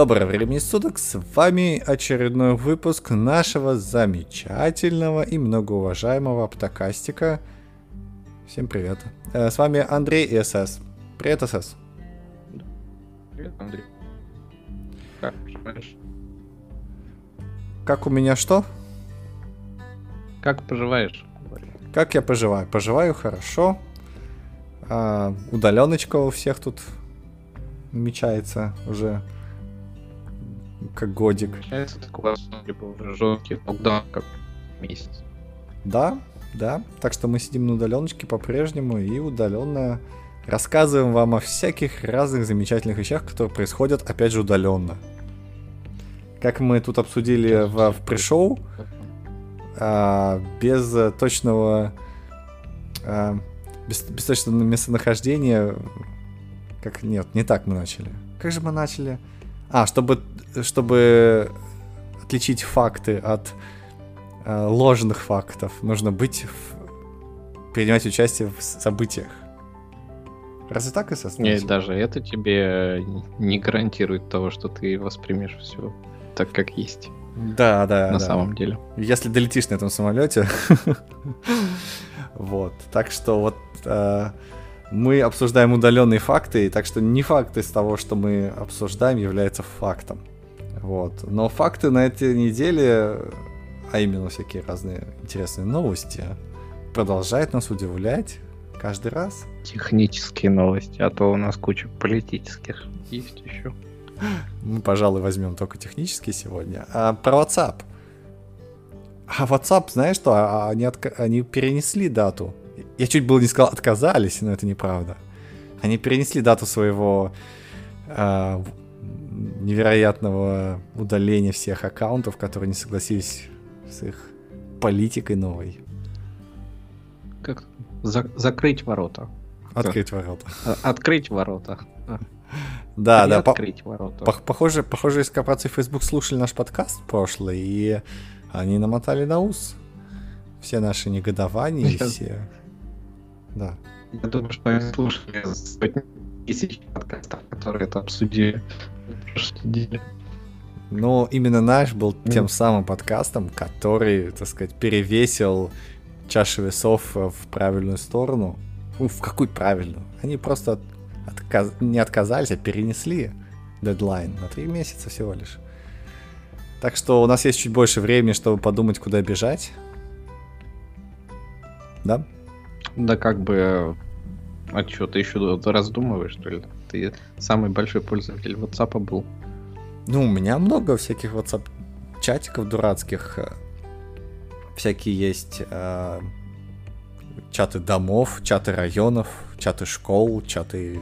Доброго времени суток, с вами очередной выпуск нашего замечательного и многоуважаемого Аптокастика. Всем привет. Э, С вами Андрей и СС. Привет, СС. Привет, Андрей. Как поживаешь? Как у меня что? Как поживаешь? Как я поживаю? Поживаю хорошо. А, удаленочка у всех тут намечается уже как годик. У вас либо уже жесткий локдаун как месяц. Да, да. Так что мы сидим на удаленочке по-прежнему и удаленно рассказываем вам о всяких разных замечательных вещах, которые происходят, опять же, удаленно. Как мы тут обсудили в, в пришоу, а, без точного а, без, без точного местонахождения как нет не так мы начали как же мы начали а чтобы чтобы отличить факты от э, ложных фактов нужно быть в- принимать участие в событиях разве так? И даже это тебе не гарантирует того, что ты воспримешь все так, как есть да да на да. самом деле. Если долетишь на этом самолете. Вот. Так что вот э, мы обсуждаем удаленные факты, так что не факт из того, что мы обсуждаем, является фактом. Вот. Но факты на этой неделе, а именно всякие разные интересные новости, продолжают нас удивлять каждый раз. Технические новости, а то у нас куча политических есть еще. Мы, пожалуй, возьмем только технические сегодня. А про WhatsApp. А WhatsApp, знаешь что, а- они, отка- они перенесли дату. Я чуть было не сказал отказались, но это неправда. Они перенесли дату своего а, в- невероятного удаления всех аккаунтов, которые не согласились с их политикой новой. Как за- закрыть ворота. Открыть ворота. А- Открыть ворота. Да, Или да, по- Открыть ворота. Пох- Похоже, похоже, из корпорации Facebook слушали наш подкаст прошлый, и они намотали на ус все наши негодования и все. Да. Я думаю, что они слушали сотни тысяч подкастов, которые это обсудили на прошлой неделе. Но именно наш был Ну. тем самым подкастом, который, так сказать, перевесил чашу весов в правильную сторону. Ну, в какую правильную? Они просто от- отказ- не отказались, а перенесли дедлайн на три месяца всего лишь. Так что у нас есть чуть больше времени, чтобы подумать, куда бежать. Да? Да как бы... А что, ты еще раздумываешь, что ли? Ты самый большой пользователь WhatsApp был. Ну, у меня много всяких WhatsApp чатиков дурацких. э, Всякие есть э, чаты домов, чаты районов, чаты школ, чаты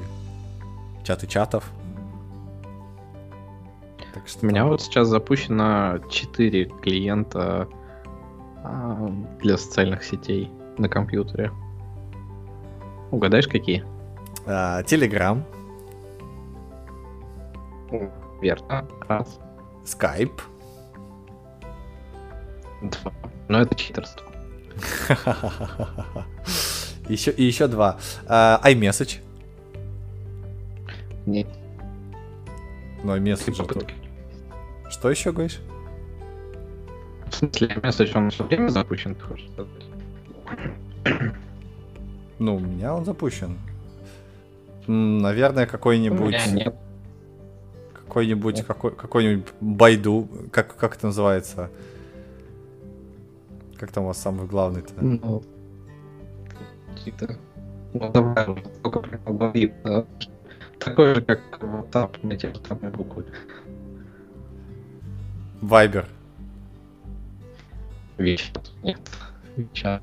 чаты чатов. Так что У меня там- вот сейчас запущено 4 клиента а, для социальных сетей на компьютере. Угадаешь, какие? Telegram, Верно. Раз, Skype. два. Но это читерство. еще, и еще два. А, iMessage. Нет. Ну, iMessage попытки. Что еще говоришь? В смысле, месседж, он все время запущен, ты хочешь сказать? Ну, у меня он запущен. Наверное, какой-нибудь... Какой-нибудь, какой, какой-нибудь Байду, как, как это называется? Как там у вас самый главный-то? Ну, какие-то... Ну, давай только прям да. Такой же, как WhatsApp, на те же самые буквы. Вайбер. Вичат. Нет. Вичат.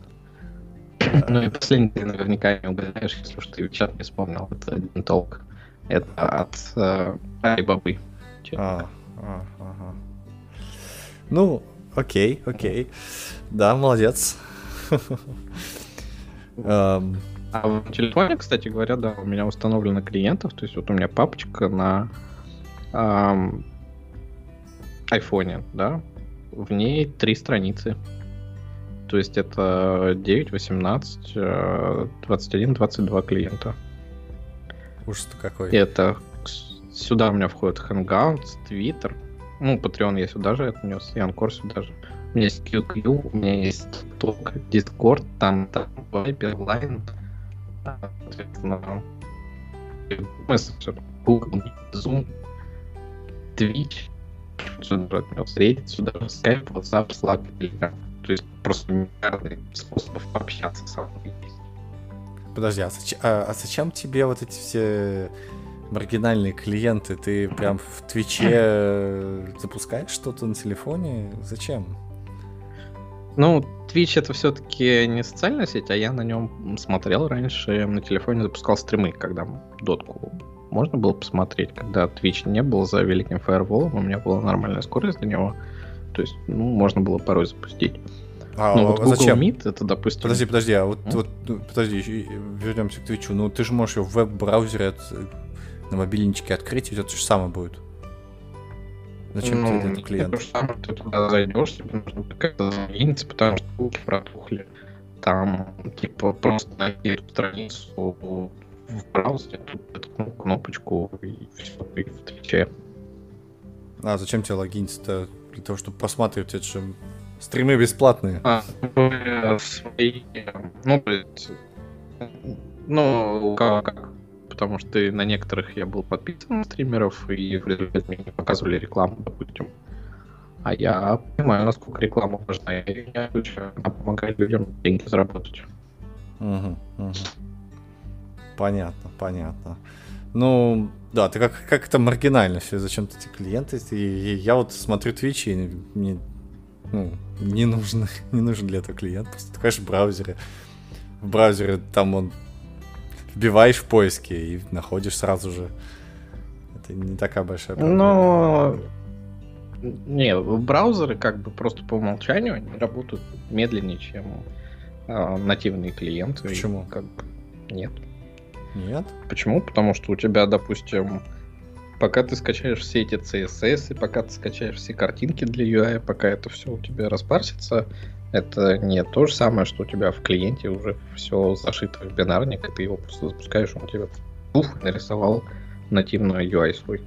Ну и последний ты наверняка не угадаешь, если уж ты Вичат не вспомнил. Это один толк. Это от э, Алибабы. А, а, ага. Ну, окей, окей. Да, молодец. Эм, А в телефоне, кстати говоря, да, у меня установлено клиентов. То есть вот у меня папочка на ам, айфоне, да, в ней три страницы. То есть это 9, 18, э, 21, 22 клиента. Ужас какой. Это сюда у меня входит Hangouts, Twitter. Ну, Patreon я сюда же отнес, и Анкор сюда же. У меня есть QQ, у меня есть только Discord, там, там Viber, Line, соответственно, мессенджер, Google, Zoom, Twitch, сюда отнес, Reddit, сюда же Skype, WhatsApp, Slack, Telegram. То есть просто миллиарды способов пообщаться со мной есть. Подожди, а, зач- а- а зачем тебе вот эти все маргинальные клиенты? Ты прям в Твиче э, запускаешь что-то на телефоне? Зачем? Ну, Twitch это все-таки не социальная сеть, а я на нем смотрел раньше, на телефоне запускал стримы, когда дотку можно было посмотреть, когда Twitch не был за великим фаерволом, у меня была нормальная скорость до него, то есть, ну, можно было порой запустить. А, Но вот а Google зачем? Meet, это, допустим... Подожди, подожди, а вот, М? вот ну, подожди, вернемся к Твичу. Ну, ты же можешь его в веб-браузере от- на мобильничке открыть, и тебя то же самое будет. Зачем ну, тебе не этот клиент? то же самое, ты туда зайдешь, тебе нужно как-то залогиниться, потому что руки протухли. Там, типа, просто найти эту страницу в браузере, тут ткнул кнопочку, и все, и в Твиче. А, зачем тебе логиниться-то? Для того, чтобы посматривать, это же стримы бесплатные. А, свои, ну, ну, у кого как, потому что на некоторых я был подписан на стримеров, и в результате мне не показывали рекламу, допустим. А я понимаю, насколько реклама важна, и я не отключаю. Она помогает людям деньги заработать. Мгм, мгм. Понятно, понятно. Ну, да, ты как, как это маргинально все, зачем эти клиенты. И, и я вот смотрю Twitch, и мне ну, не нужен, не нужен для этого клиент. Просто ты в браузере. В браузере там он вбиваешь в поиске и находишь сразу же. Это не такая большая проблема. Но не, браузеры как бы просто по умолчанию они работают медленнее, чем а, нативные клиенты. И Почему? Как бы нет. Нет? Почему? Потому что у тебя, допустим, пока ты скачаешь все эти CSS, и пока ты скачаешь все картинки для UI, пока это все у тебя распарсится, это не то же самое, что у тебя в клиенте уже все зашито в бинарник, и ты его просто запускаешь, он тебе пуф, нарисовал нативную UI свой.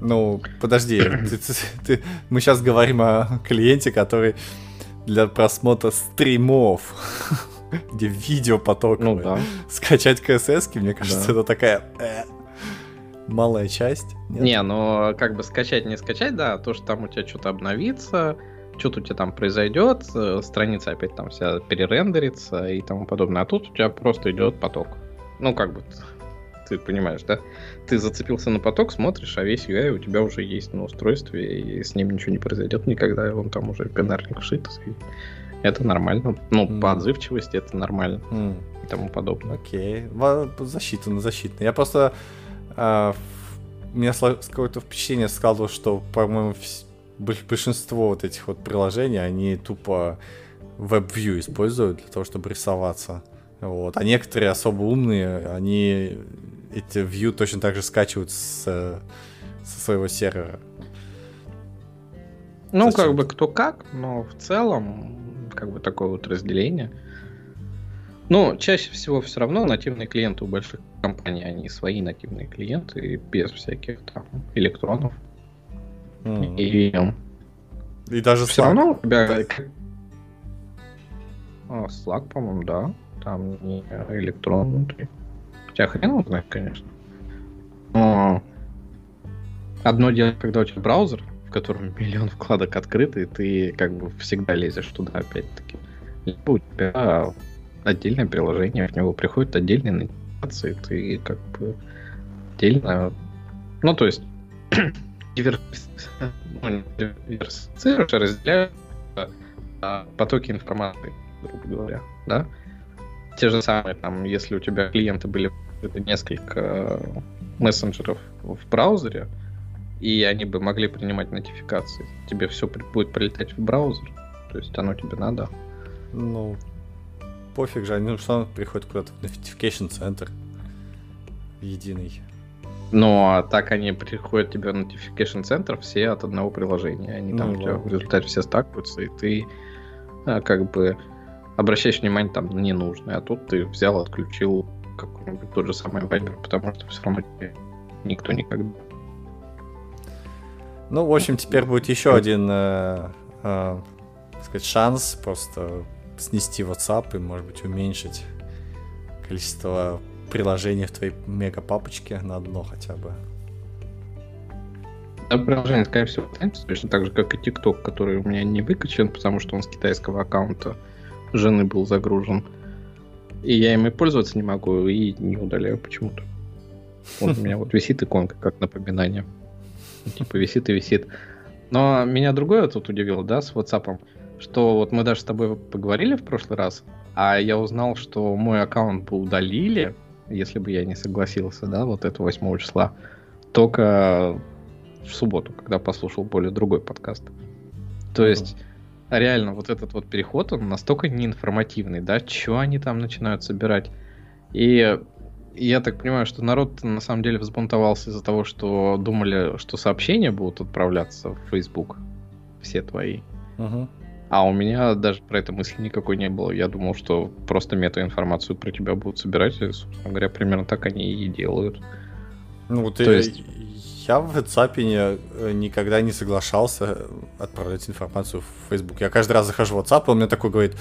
Ну, подожди, ты- ты- ты- мы сейчас говорим о клиенте, который для просмотра стримов, где видео поток. Ну да. Скачать CSS, мне кажется, Да. это такая э, малая часть. Нет? Не, но как бы скачать, не скачать, да, то, что там у тебя что-то обновится, что-то у тебя там произойдет, э, страница опять там вся перерендерится и тому подобное. А тут у тебя просто идет поток. Ну, как бы, ты понимаешь, да? Ты зацепился на поток, смотришь, а весь UI у тебя уже есть на устройстве, и с ним ничего не произойдет никогда, и он там уже бинарник вшит. И это нормально. Ну, Мгм. по отзывчивости это нормально М, и тому подобное. Окей. Во- Засчитано, засчитано. Я просто... в- У меня какое-то впечатление складывалось, что, по-моему, большинство вот этих вот приложений, они тупо WebView используют для того, чтобы рисоваться. Вот. А некоторые особо умные, они эти view точно так же скачивают с, э, со своего сервера. Ну, Зачем как бы кто как, но в целом, как бы такое вот разделение. Но чаще всего все равно нативные клиенты у больших компаний, они свои нативные клиенты, без всяких там электронов. М. И И даже все Slack. равно у тебя... А, Slack, по-моему, да. Там не электрон внутри. Хотя хрен его знает, конечно. Но одно дело, когда у тебя браузер, в котором миллион вкладок открыты, и ты как бы всегда лезешь туда опять-таки. Либо у тебя отдельное приложение, в него приходят отдельные нотации, ты как бы отдельно... Ну, то есть диверс- ну, диверсифицируешь, а разделяешь а, потоки информации, грубо говоря, да? Те же самые, там, если у тебя клиенты были несколько э, мессенджеров в браузере, и они бы могли принимать нотификации, тебе все будет прилетать в браузер, то есть оно тебе надо. Ну, пофиг же, они что приходят куда-то в notification центр единый. Ну, а так они приходят тебе в notification центр все от одного приложения. Они там Ну у тебя ладно. в результате все стакаются, и ты а, как бы обращаешь внимание там на ненужное. А тут ты взял, отключил какой-нибудь тот же самый Viber, потому что все равно тебе никто никогда Ну, в общем, теперь будет еще один, э, э, так сказать, шанс просто снести WhatsApp и, может быть, уменьшить количество приложений в твоей мега-папочке на одно хотя бы. Да, приложение, скорее всего, останется точно так же, как и TikTok, который у меня не выкачан, потому что он с китайского аккаунта жены был загружен. И я им и пользоваться не могу, и не удаляю почему-то. Вот у меня вот висит иконка, как напоминание. Типа висит и висит. Но меня другое тут удивило, да, с WhatsApp, что вот мы даже с тобой поговорили в прошлый раз, а я узнал, что мой аккаунт бы удалили, если бы я не согласился, да, вот это 8 числа, только в субботу, когда послушал более другой подкаст. То есть, реально, вот этот вот переход, он настолько неинформативный, да, что они там начинают собирать. И я так понимаю, что народ на самом деле взбунтовался из-за того, что думали, что сообщения будут отправляться в Facebook, все твои. Угу. А у меня даже про это мысли никакой не было. Я думал, что просто метаинформацию про тебя будут собирать, и, собственно говоря, примерно так они и делают. Ну, ты, То есть... я в WhatsApp не, э, никогда не соглашался отправлять информацию в Facebook. Я каждый раз захожу в WhatsApp, и он мне такой говорит,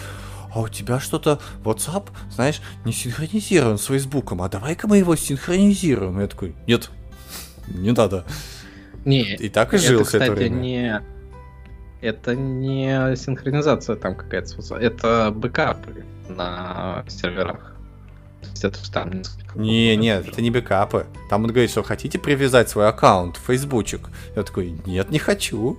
а у тебя что-то WhatsApp, знаешь, не синхронизирован с Фейсбуком, а давай-ка мы его синхронизируем. Я такой, нет, не надо. Не, и так и жил это, кстати, время. не это не синхронизация там какая-то, это бэкапы на серверах. То есть это там Не, нет, это не бэкапы. Там он говорит, что хотите привязать свой аккаунт в фейсбучик. Я такой, нет, не хочу.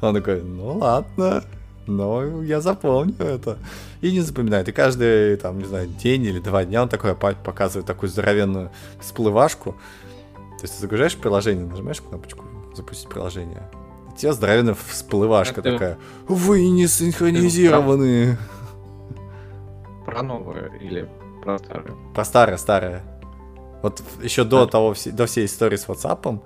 Он такой, ну ладно, но я запомню это. И не запоминает. И каждый, там, не знаю, день или два дня он такой показывает такую здоровенную всплывашку. То есть ты загружаешь приложение, нажимаешь кнопочку «Запустить приложение», тебя здоровенная всплывашка Это... такая. Вы не синхронизированы. Про... про новую или про старую? Про старое, старое. Вот еще до того, до всей истории с WhatsApp,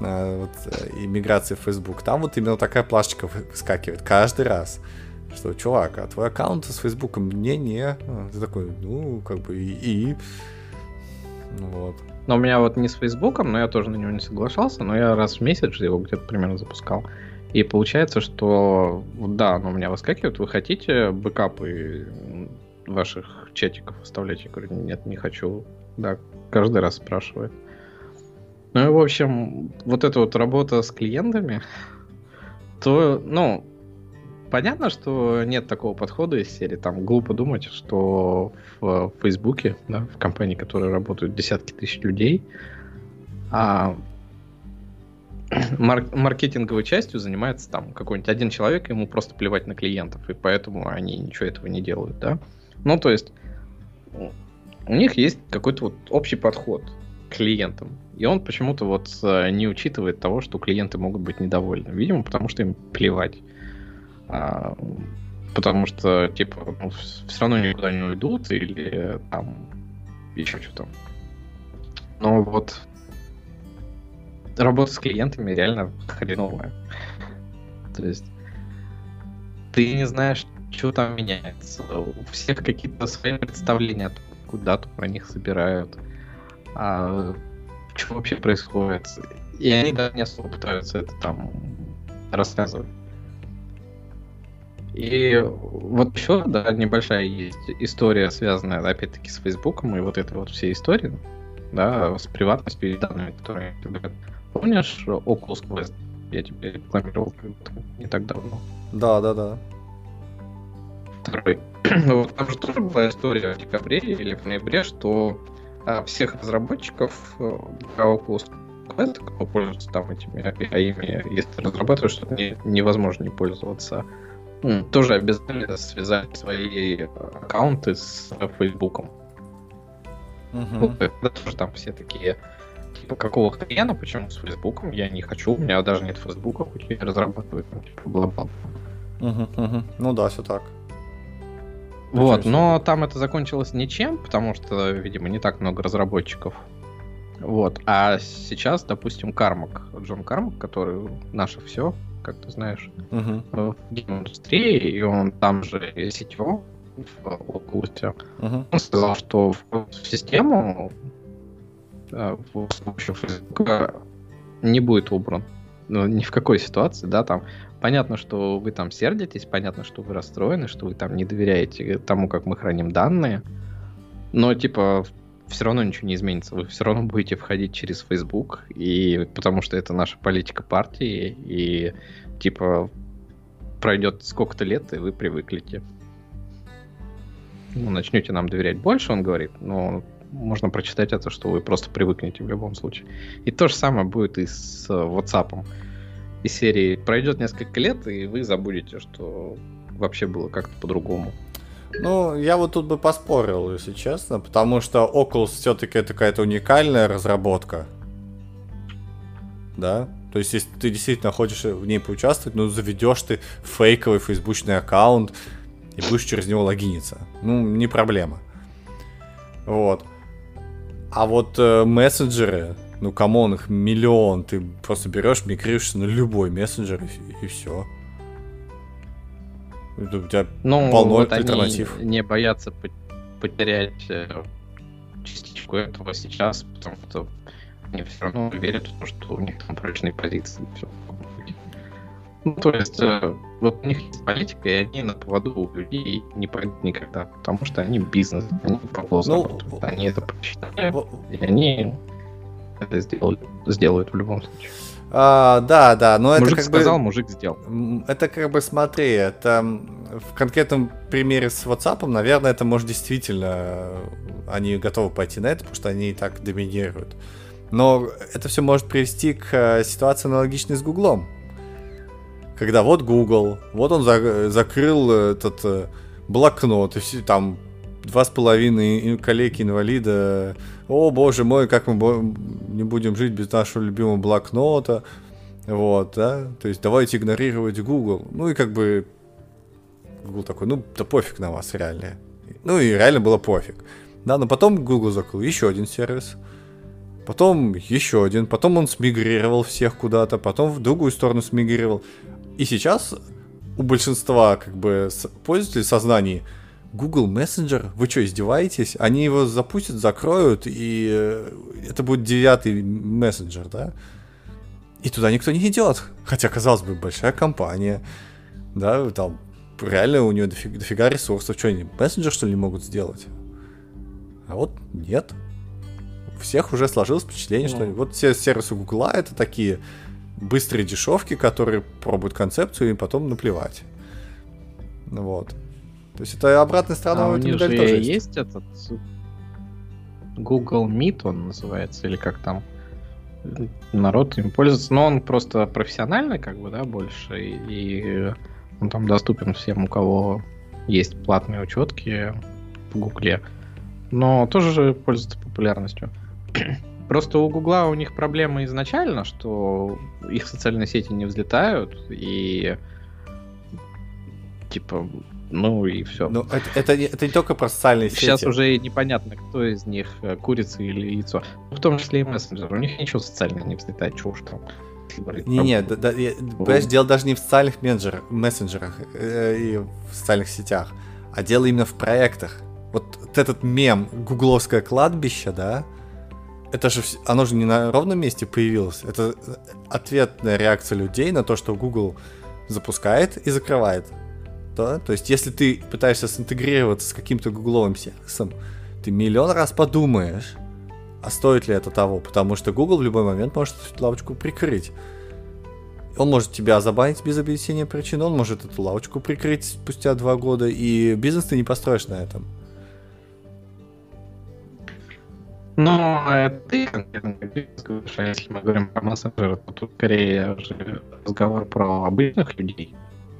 вот, э, и миграции в Facebook, там вот именно такая плашечка выскакивает каждый раз. Что, чувак, а твой аккаунт с Фейсбуком? Не-не. А, ты такой, ну, как бы и... и... Ну, вот. Но у меня вот не с Фейсбуком, но я тоже на него не соглашался, но я раз в месяц его где-то примерно запускал. И получается, что да, но у меня выскакивает, вы хотите бэкапы ваших чатиков оставлять? Я говорю, нет, не хочу. Да, каждый раз спрашивает. Ну и, в общем, вот эта вот работа с клиентами, то, ну, понятно, что нет такого подхода из серии. Там глупо думать, что в Фейсбуке, да, в компании, которая работают десятки тысяч людей, а мар- маркетинговой частью занимается там какой-нибудь один человек, ему просто плевать на клиентов, и поэтому они ничего этого не делают, да. Ну, то есть у них есть какой-то вот общий подход клиентам. И он почему-то вот э, не учитывает того, что клиенты могут быть недовольны. Видимо, потому что им плевать. А, потому что, типа, ну, все равно никуда не уйдут или там еще что-то. Но вот работа с клиентами реально хреновая. То есть ты не знаешь, что там меняется. У всех какие-то свои представления, куда-то про них собирают. А, что вообще происходит. И они даже не особо пытаются это там рассказывать. И вот еще, да, небольшая есть история, связанная, опять-таки, с Фейсбуком и вот этой вот всей историей, да, с приватностью и данными, которые говорят. Помнишь Oculus Quest? Я тебе рекламировал не так давно. Да, да, да. Второй. вот там же тоже была история в декабре или в ноябре, что всех разработчиков э, Oculus Quest, кто пользуется там этими API, если разрабатываешь, что не, невозможно не пользоваться тоже обязательно связать свои аккаунты с Фейсбуком. Угу. Ну, тоже там все такие, типа, какого хрена, почему с Фейсбуком? Я не хочу, у меня даже нет Фейсбука, хоть я разрабатываю, там, типа, бла-бла. Угу, угу. Ну да, все так. Вот, но там это закончилось ничем, потому что, видимо, не так много разработчиков. Вот. А сейчас, допустим, Кармак, Джон Кармак, который наше все, как ты знаешь, uh-huh. в индустрии, и он там же CTO в области. Uh-huh. Он сказал, что в, в систему э, помощью Facebook не будет убран. ну, ни в какой ситуации, да, там, понятно, что вы там сердитесь, понятно, что вы расстроены, что вы там не доверяете тому, как мы храним данные, но, типа, все равно ничего не изменится. Вы все равно будете входить через Facebook, и потому что это наша политика партии, и типа пройдет сколько-то лет, и вы привыклите. Ну, начнете нам доверять больше, он говорит, но можно прочитать это, что вы просто привыкнете в любом случае. И то же самое будет и с WhatsApp. Из серии пройдет несколько лет, и вы забудете, что вообще было как-то по-другому. Ну, я вот тут бы поспорил, если честно, потому что Oculus все-таки это какая-то уникальная разработка. Да? То есть, если ты действительно хочешь в ней поучаствовать, ну, заведешь ты фейковый фейсбучный аккаунт и будешь через него логиниться. Ну, не проблема. Вот. А вот э, мессенджеры, ну, come on, их миллион. Ты просто берешь, мигрируешься на любой мессенджер и, и все. У тебя ну, полно вот альтернатив. Не боятся потерять э, частичку этого сейчас, потому что они все равно верят в то, что у них там прочные позиции. Все. Ну, то есть, э, вот у них есть политика, и они на поводу у людей не пойдут никогда, потому что они бизнес, они по ну, они это посчитали, и они это сделают, сделают в любом случае. А, да, да, но мужик это как сказал, бы... мужик сделал. Это как бы, смотри, это в конкретном примере с WhatsApp, наверное, это может действительно они готовы пойти на это, потому что они и так доминируют. Но это все может привести к э, ситуации аналогичной с Гуглом. Когда вот Google, вот он за закрыл этот э, блокнот, и все, там два с половиной коллеги инвалида. О боже мой, как мы не будем жить без нашего любимого блокнота, вот, да, то есть давайте игнорировать Google, ну и как бы Google такой, ну да пофиг на вас реально, ну и реально было пофиг, да, но потом Google закрыл еще один сервис, потом еще один, потом он смигрировал всех куда-то, потом в другую сторону смигрировал, и сейчас у большинства как бы пользователей сознаний Google Messenger? Вы что, издеваетесь? Они его запустят, закроют, и э, это будет девятый мессенджер, да? И туда никто не идет. Хотя, казалось бы, большая компания, да, там реально у нее дофига, дофига ресурсов. Что, они мессенджер, что ли, могут сделать? А вот нет. У всех уже сложилось впечатление, что вот все сервисы Гугла это такие быстрые дешевки, которые пробуют концепцию и потом наплевать. Вот. То есть это обратная сторона а у них же тоже есть. есть этот Google Meet он называется, или как там народ им пользуется, но он просто профессиональный, как бы, да, больше, и, и он там доступен всем, у кого есть платные учетки в Гугле, но тоже пользуется популярностью. Просто у Гугла у них проблема изначально, что их социальные сети не взлетают, и типа ну и все. Ну, это, это, это не только про социальные сети. Сейчас уже непонятно, кто из них э, курица или яйцо. В том числе и мессенджер. У них ничего социального не взлетает, чего уж там. Не-не, да, да, понимаешь, дело даже не в социальных менеджер, мессенджерах э, и в социальных сетях, а дело именно в проектах. Вот этот мем «Гугловское кладбище», да, это же, оно же не на ровном месте появилось. Это ответная реакция людей на то, что Google запускает и закрывает да? То есть, если ты пытаешься синтегрироваться с каким-то гугловым сервисом, ты миллион раз подумаешь, а стоит ли это того, потому что Google в любой момент может эту лавочку прикрыть. Он может тебя забанить без объяснения причин, он может эту лавочку прикрыть спустя два года, и бизнес ты не построишь на этом. Но ты конкретно если мы говорим про мессенджеры, то тут скорее разговор про обычных людей,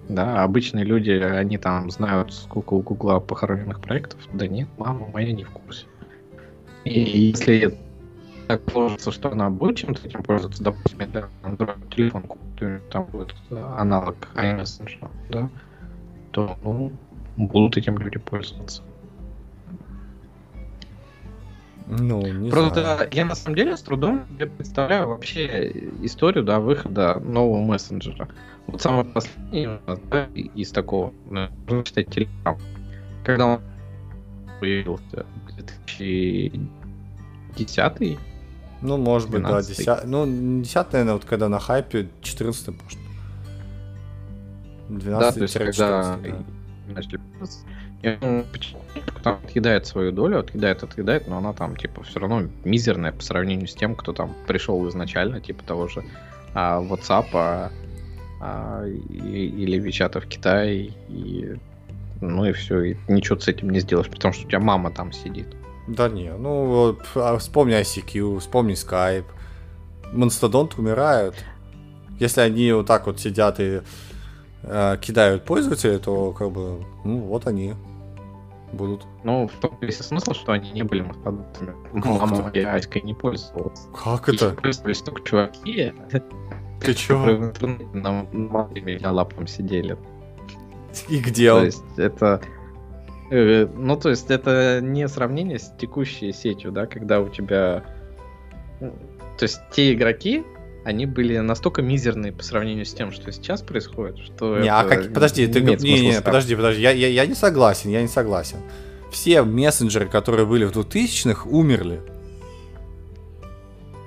да, обычные люди, они там знают, сколько у Гугла похороненных проектов. Да нет, мама моя не в курсе. И если так сложится, что она будет чем-то этим пользоваться, допустим, это Android телефон купит, там будет аналог iMessage, да, то ну, будут этим люди пользоваться. Ну, не Просто знаю. я на самом деле с трудом представляю вообще историю да, выхода нового мессенджера. Вот самый последний да, из такого, можно считать, Telegram. Когда он появился, 2010 Ну, может быть, да, 12-й. 10. Ну, 10, наверное, вот когда на хайпе, 14 может. 12 Да, то есть когда 14, да. начали там отъедает свою долю, отъедает, отъедает, но она там, типа, все равно мизерная по сравнению с тем, кто там пришел изначально, типа того же а, WhatsApp а, а, и- или Вичата в Китае, и ну и все, и ничего с этим не сделаешь, потому что у тебя мама там сидит. Да не, ну вот, а вспомни ICQ, вспомни Skype. Мастодонты умирают. Если они вот так вот сидят и э, кидают пользователей, то как бы, ну вот они будут. Ну, в том весь смысл, что они не были мастодонтами. Мама моя не пользовалась. Как это? Пользовались только чуваки, Ты интернете на маме лапом сидели. И где То он? есть это... э, Ну, то есть это не сравнение с текущей сетью, да, когда у тебя... То есть те игроки, они были настолько мизерные по сравнению с тем, что сейчас происходит, что Не, а как, подожди, ты имеет г- не, не, сравнивать. подожди, подожди, я, я, я не согласен, я не согласен. Все мессенджеры, которые были в 2000-х, умерли.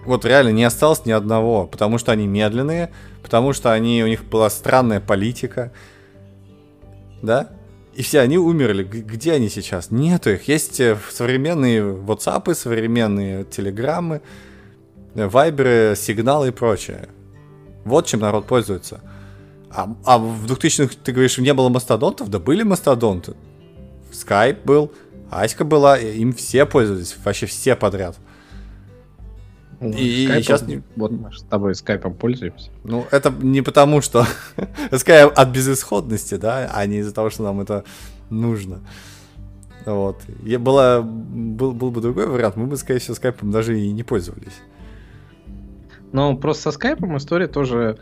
Вот реально не осталось ни одного, потому что они медленные, потому что они, у них была странная политика, да? И все они умерли. Где они сейчас? Нету их. Есть э, современные WhatsApp, современные телеграммы, э, вайберы, сигналы и прочее. Вот чем народ пользуется. А, а в 2000-х, ты говоришь, не было мастодонтов? Да были мастодонты. Skype был, Аська была, им все пользовались, вообще все подряд. Ну, И- скайпом- не- Вот мы с тобой скайпом пользуемся. Ну, это не потому, что... Скорее, от безысходности, да, а не из-за того, что нам это нужно. Вот. Я была, был, был бы другой вариант, мы бы, скорее всего, скайпом даже и не пользовались. Ну, просто со скайпом история тоже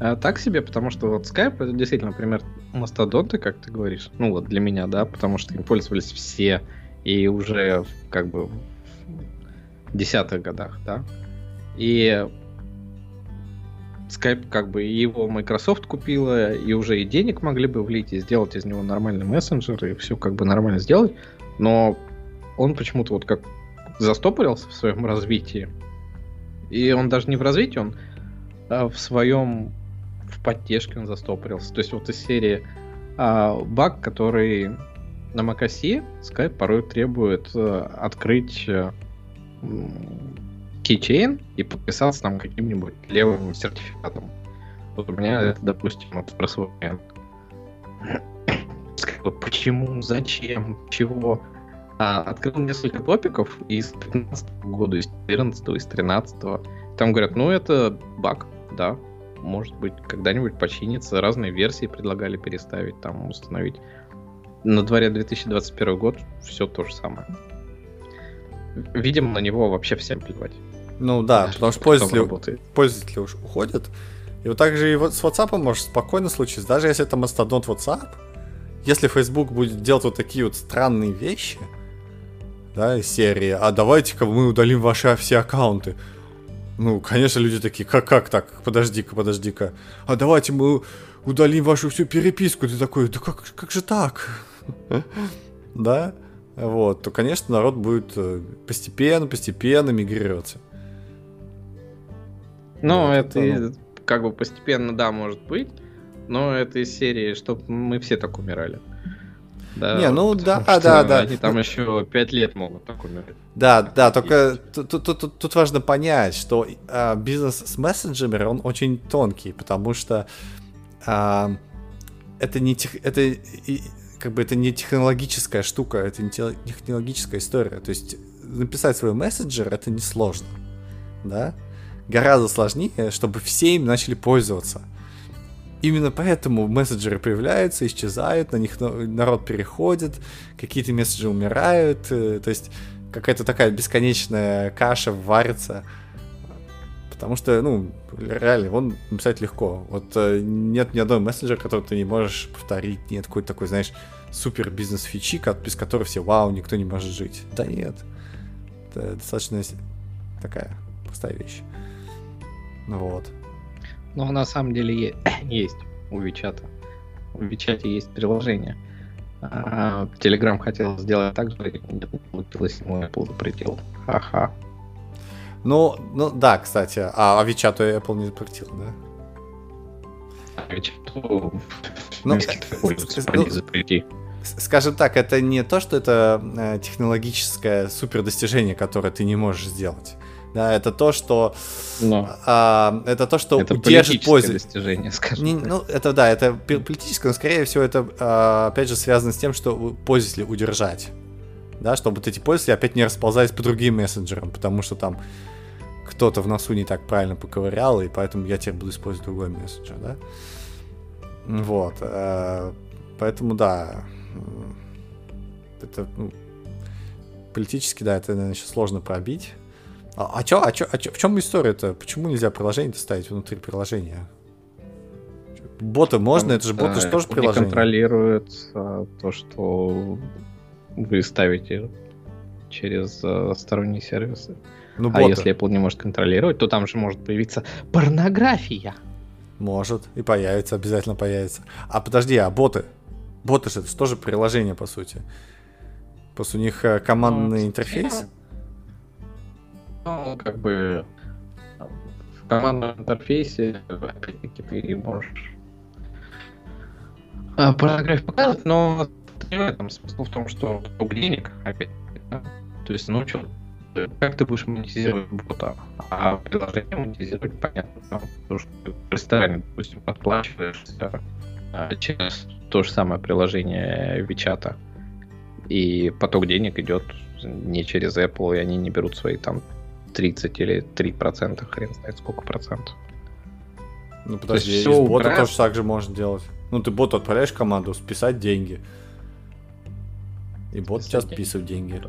э, так себе, потому что вот скайп это действительно, например, мастодонты, как ты говоришь. Ну вот для меня, да, потому что им пользовались все и уже как бы в десятых годах, да. И скайп как бы его Microsoft купила, и уже и денег могли бы влить, и сделать из него нормальный мессенджер, и все как бы нормально сделать. Но он почему-то вот как застопорился в своем развитии. И он даже не в развитии, он а, в своем в поддержке он застопорился. То есть вот из серии а, баг, который на macOS Skype порой требует э, открыть м, keychain и подписаться там каким-нибудь левым сертификатом. Вот у меня это, допустим, вот про свой Почему? Зачем? Чего? А, открыл несколько топиков из 15 года, из 14 из 13 Там говорят, ну это баг, да, может быть, когда-нибудь починится. Разные версии предлагали переставить, там, установить. На дворе 2021 год все то же самое. Видимо, на него вообще всем плевать. Ну да, Даже потому что пользователи, работает. пользователи уж уходят. И вот так же и вот с WhatsApp может спокойно случиться. Даже если это мастодонт WhatsApp, если Facebook будет делать вот такие вот странные вещи, да, из серии, а давайте-ка мы удалим ваши все аккаунты. Ну, конечно, люди такие, как, как так? Подожди-ка, подожди-ка. А давайте мы удалим вашу всю переписку. Ты такой, да как, как же так? Да? Вот, то, конечно, народ будет э, постепенно, постепенно мигрироваться. Ну, Вот, это и как бы постепенно, да, может быть. Но это из серии, чтобы мы все так умирали. Да, Не, ну да, что да, да. Они там еще пять лет могут так умереть. Да, да, только тут, тут- тут- тут важно понять, что а, бизнес с мессенджерами, он очень тонкий, потому что а, это не тех, это и- как бы это не технологическая штука, это не технологическая история. То есть написать свой мессенджер это несложно, да? Гораздо сложнее, чтобы все им начали пользоваться. Именно поэтому мессенджеры появляются, исчезают, на них на- народ переходит, какие-то месседжи умирают, э, то есть какая-то такая бесконечная каша варится. Потому что, ну, реально, он написать легко. Вот э, нет ни одного мессенджера, который ты не можешь повторить, нет какой-то такой, знаешь, супер бизнес-фичи, без которой все, вау, никто не может жить. Да нет. Это достаточно такая простая вещь. Вот. Но на самом деле есть у Вичата. У Вичате есть приложение. А, Telegram хотел сделать так же, и не получилось ему Apple запретил. Ха-ха. Ну, ну да, кстати. А, а Вичату Apple не запретил, да? А Вичату Ну, ну, запрети. Скажем так, это не то, что это э, технологическое супер достижение, которое ты не можешь сделать. Да, это то, что Но. а, это то, что это удержит пользу. достижение, скажем Не, так. ну, это да, это политическое, но скорее всего это а, опять же связано с тем, что пользователей удержать. Да, чтобы вот эти пользователи опять не расползались по другим мессенджерам, потому что там кто-то в носу не так правильно поковырял, и поэтому я теперь буду использовать другой мессенджер, да. Вот. э, Поэтому да. Это ну, политически, да, это, наверное, еще сложно пробить. А, а чё, а чё, а чё, в чем история-то? Почему нельзя приложение ставить внутри приложения? Боты можно, это же боты же Э, тоже приложение. контролирует а, то, что вы ставите через а, сторонние сервисы. Ну, А боты. если Apple не может контролировать, то там же может появиться порнография. Может, и появится, обязательно появится. А подожди, а боты? Боты же это же тоже приложение, по сути. Просто у них э, командный Ну, интерфейс. Ну, как бы в командном интерфейсе, опять-таки, ты можешь а, порнографию показывать, но не в этом смысл в том, что денег, опять да? То есть, ну что, как ты будешь монетизировать бота? А приложение монетизировать понятно. Там, потому что ты в ресторане, допустим, отплачиваешься а, через то же самое приложение Вичата. И поток денег идет не через Apple, и они не берут свои там 30 или 3 процента, хрен знает сколько процентов. Ну подожди, есть из бота убрать. тоже так же можно делать. Ну ты боту отправляешь команду списать деньги. И бот Списать сейчас списывает деньги.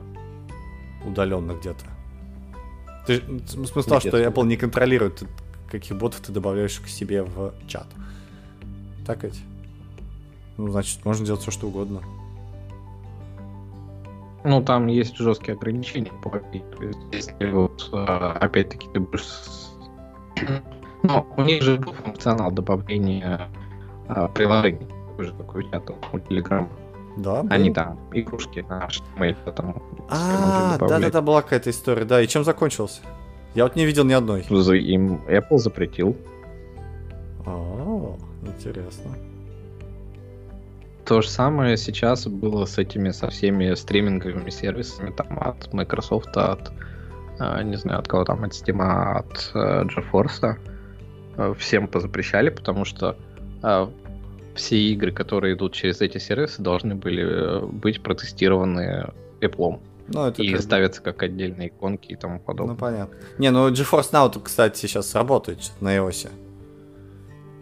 Удаленно где-то. Ты, м- смысл том, что. Apple не контролирует, каких ботов ты добавляешь к себе в чат. Так ведь? Ну, значит, можно делать все, что угодно. Ну, там есть жесткие ограничения по API. То есть, если вот, а, опять-таки, ты будешь... с- Ну, у них же был функционал добавления а, приложений. Такой же, как у тебя там, у Telegram. Да, Они был. там игрушки на HTML там А, да-да-да, была какая-то история, да. И чем закончился? Я вот не видел ни одной. Им Apple запретил. О, интересно. То же самое сейчас было с этими, со всеми стриминговыми сервисами, там, от Microsoft, от, а, не знаю, от кого там, от Steam, от э, GeForce. Э, Всем позапрещали, потому что все игры, которые идут через эти сервисы, должны были э, быть протестированы Apple. Ну, это И как ставятся как отдельные иконки и тому Ну, подобное. понятно. Не, ну GeForce Now, кстати, сейчас работает на iOS.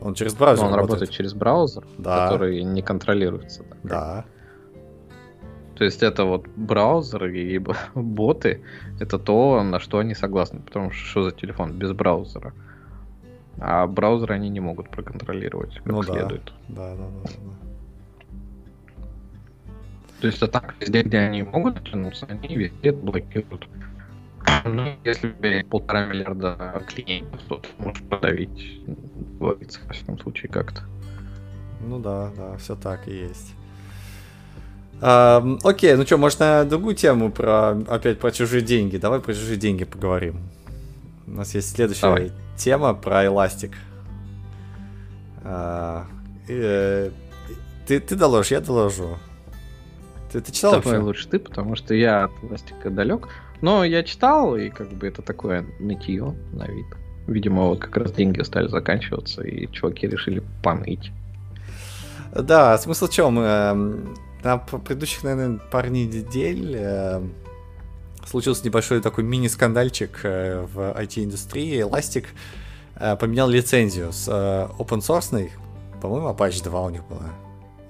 Он через браузер Но он работает. работает через браузер, Да. который не контролируется. так. Да. То есть это вот браузер и боты, это то, на что они согласны. Потому что что за телефон без браузера? А браузеры они не могут проконтролировать как Ну да. следует. Да, да, да, да. То есть, а так, везде, где они могут тянуться, они везде блокируют. Ну, если полтора миллиарда клиентов, то ты можешь подавить, ловиться, во всяком случае, как-то. Ну да, да, все так и есть. Ам, окей, ну что, может на другую тему про опять про чужие деньги. Давай про чужие деньги поговорим. У нас есть следующая Давай. тема про эластик. А, э, ты, ты доложишь, я доложу. Ты, ты читал Давай лучше ты, потому что я от пластика далек. Но я читал, и как бы это такое нытье на вид. Видимо, вот как раз деньги стали заканчиваться, и чуваки решили поныть. Да, смысл в чем? Эм, На предыдущих, наверное, пару недель эм, случился небольшой такой мини-скандальчик э, в IT-индустрии. Elastic э, поменял лицензию с э, open source, по-моему, Apache 2 у них была,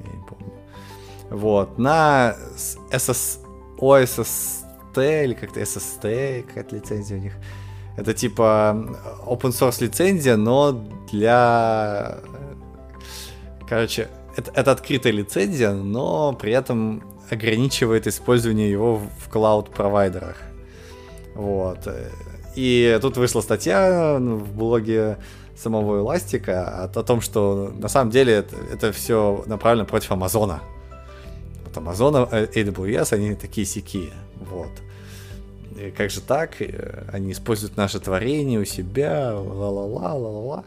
я не помню. Вот, на SS, OSST или как-то SST, какая-то лицензия у них. Это типа open source лицензия, но для... Короче, это, это открытая лицензия, но при этом ограничивает использование его в, клауд-провайдерах. Вот. И тут вышла статья в блоге самого Эластика о, о том, что на самом деле это, это все направлено против Амазона. Вот э, AWS, они такие сики. Вот. как же так, они используют наше творение у себя, ла-ла-ла, ла-ла-ла.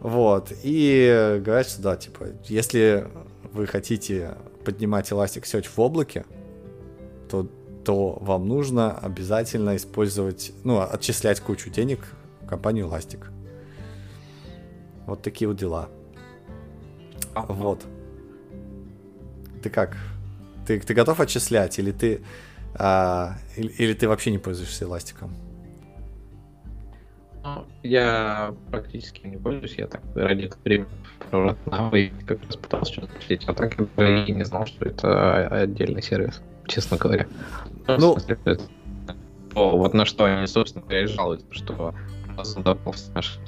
Вот, и говорят, что да, типа, если вы хотите поднимать Elasticsearch в облаке, то, то вам нужно обязательно использовать, ну, отчислять кучу денег в компанию Elastic. Вот такие вот дела. Вот. Ты как? Ты, ты готов отчислять или ты а, или, или ты вообще не пользуешься эластиком? Ну, я практически не пользуюсь, я так ради экспериментов и как раз пытался что-то отчислить, а так я не знал, что это отдельный сервис, честно говоря. Ну, О, вот на что они, собственно говоря, жалуются, что задавался наш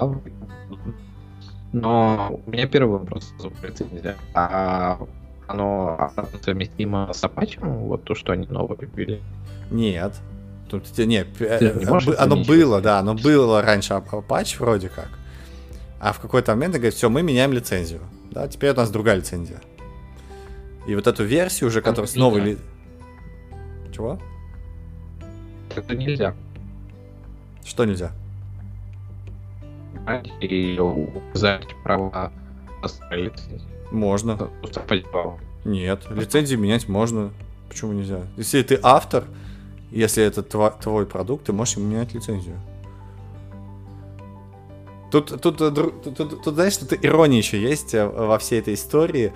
Но у меня первый вопрос. А оно совместимо с Apache, вот то, что они новое ввели? Нет. Тут, нет, не оно было, да, оно было раньше Apache вроде как. А в какой-то момент говорит, все, мы меняем лицензию. Да, теперь у нас другая лицензия. И вот эту версию уже, которая с новой... Ли... Чего? Это нельзя. Что нельзя? И указать права лицензии. Можно. Нет, лицензии менять можно. Почему нельзя? Если ты автор, если это твой, твой продукт, ты можешь менять лицензию. Тут, тут, тут, тут, тут, тут знаешь, что-то ирония еще есть э, во всей этой истории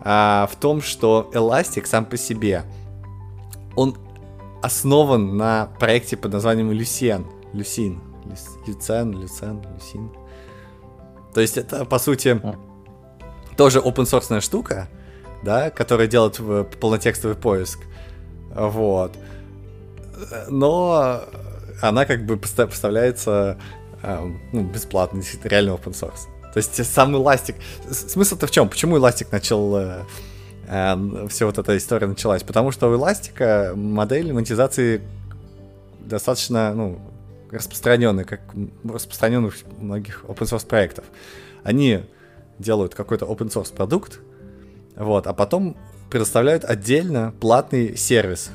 а, в том, что Elastic сам по себе, он основан на проекте под названием Lucien. Lucin. Люцен, Люцен, Люсин. То есть это, по сути, тоже open source штука, да, которая делает полнотекстовый поиск. Вот. Но она как бы поставляется ну, бесплатно, действительно, реально open source. То есть сам Elastic... Смысл-то в чем? Почему Elastic начал... Э, э, все вот эта история началась? Потому что у Elastic модель монетизации достаточно, ну, распространенная, как распространенных многих open source проектов. Они делают какой-то open source продукт, вот, а потом предоставляют отдельно платный сервис,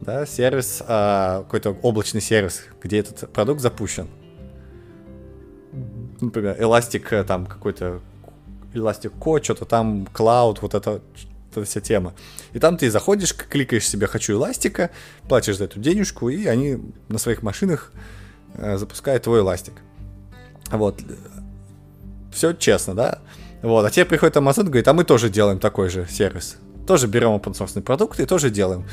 да, сервис, а, какой-то облачный сервис, где этот продукт запущен. Например, Elastic э, там какой-то Elastic Code, что-то там, Cloud, вот это, эта вся тема. И там ты заходишь, кликаешь себе «хочу эластика», платишь за эту денежку, и они на своих машинах э, запускают твой эластик. Вот все честно, да? Вот, а тебе приходит Amazon и говорит, а мы тоже делаем такой же сервис. Тоже берем open source продукт и тоже делаем.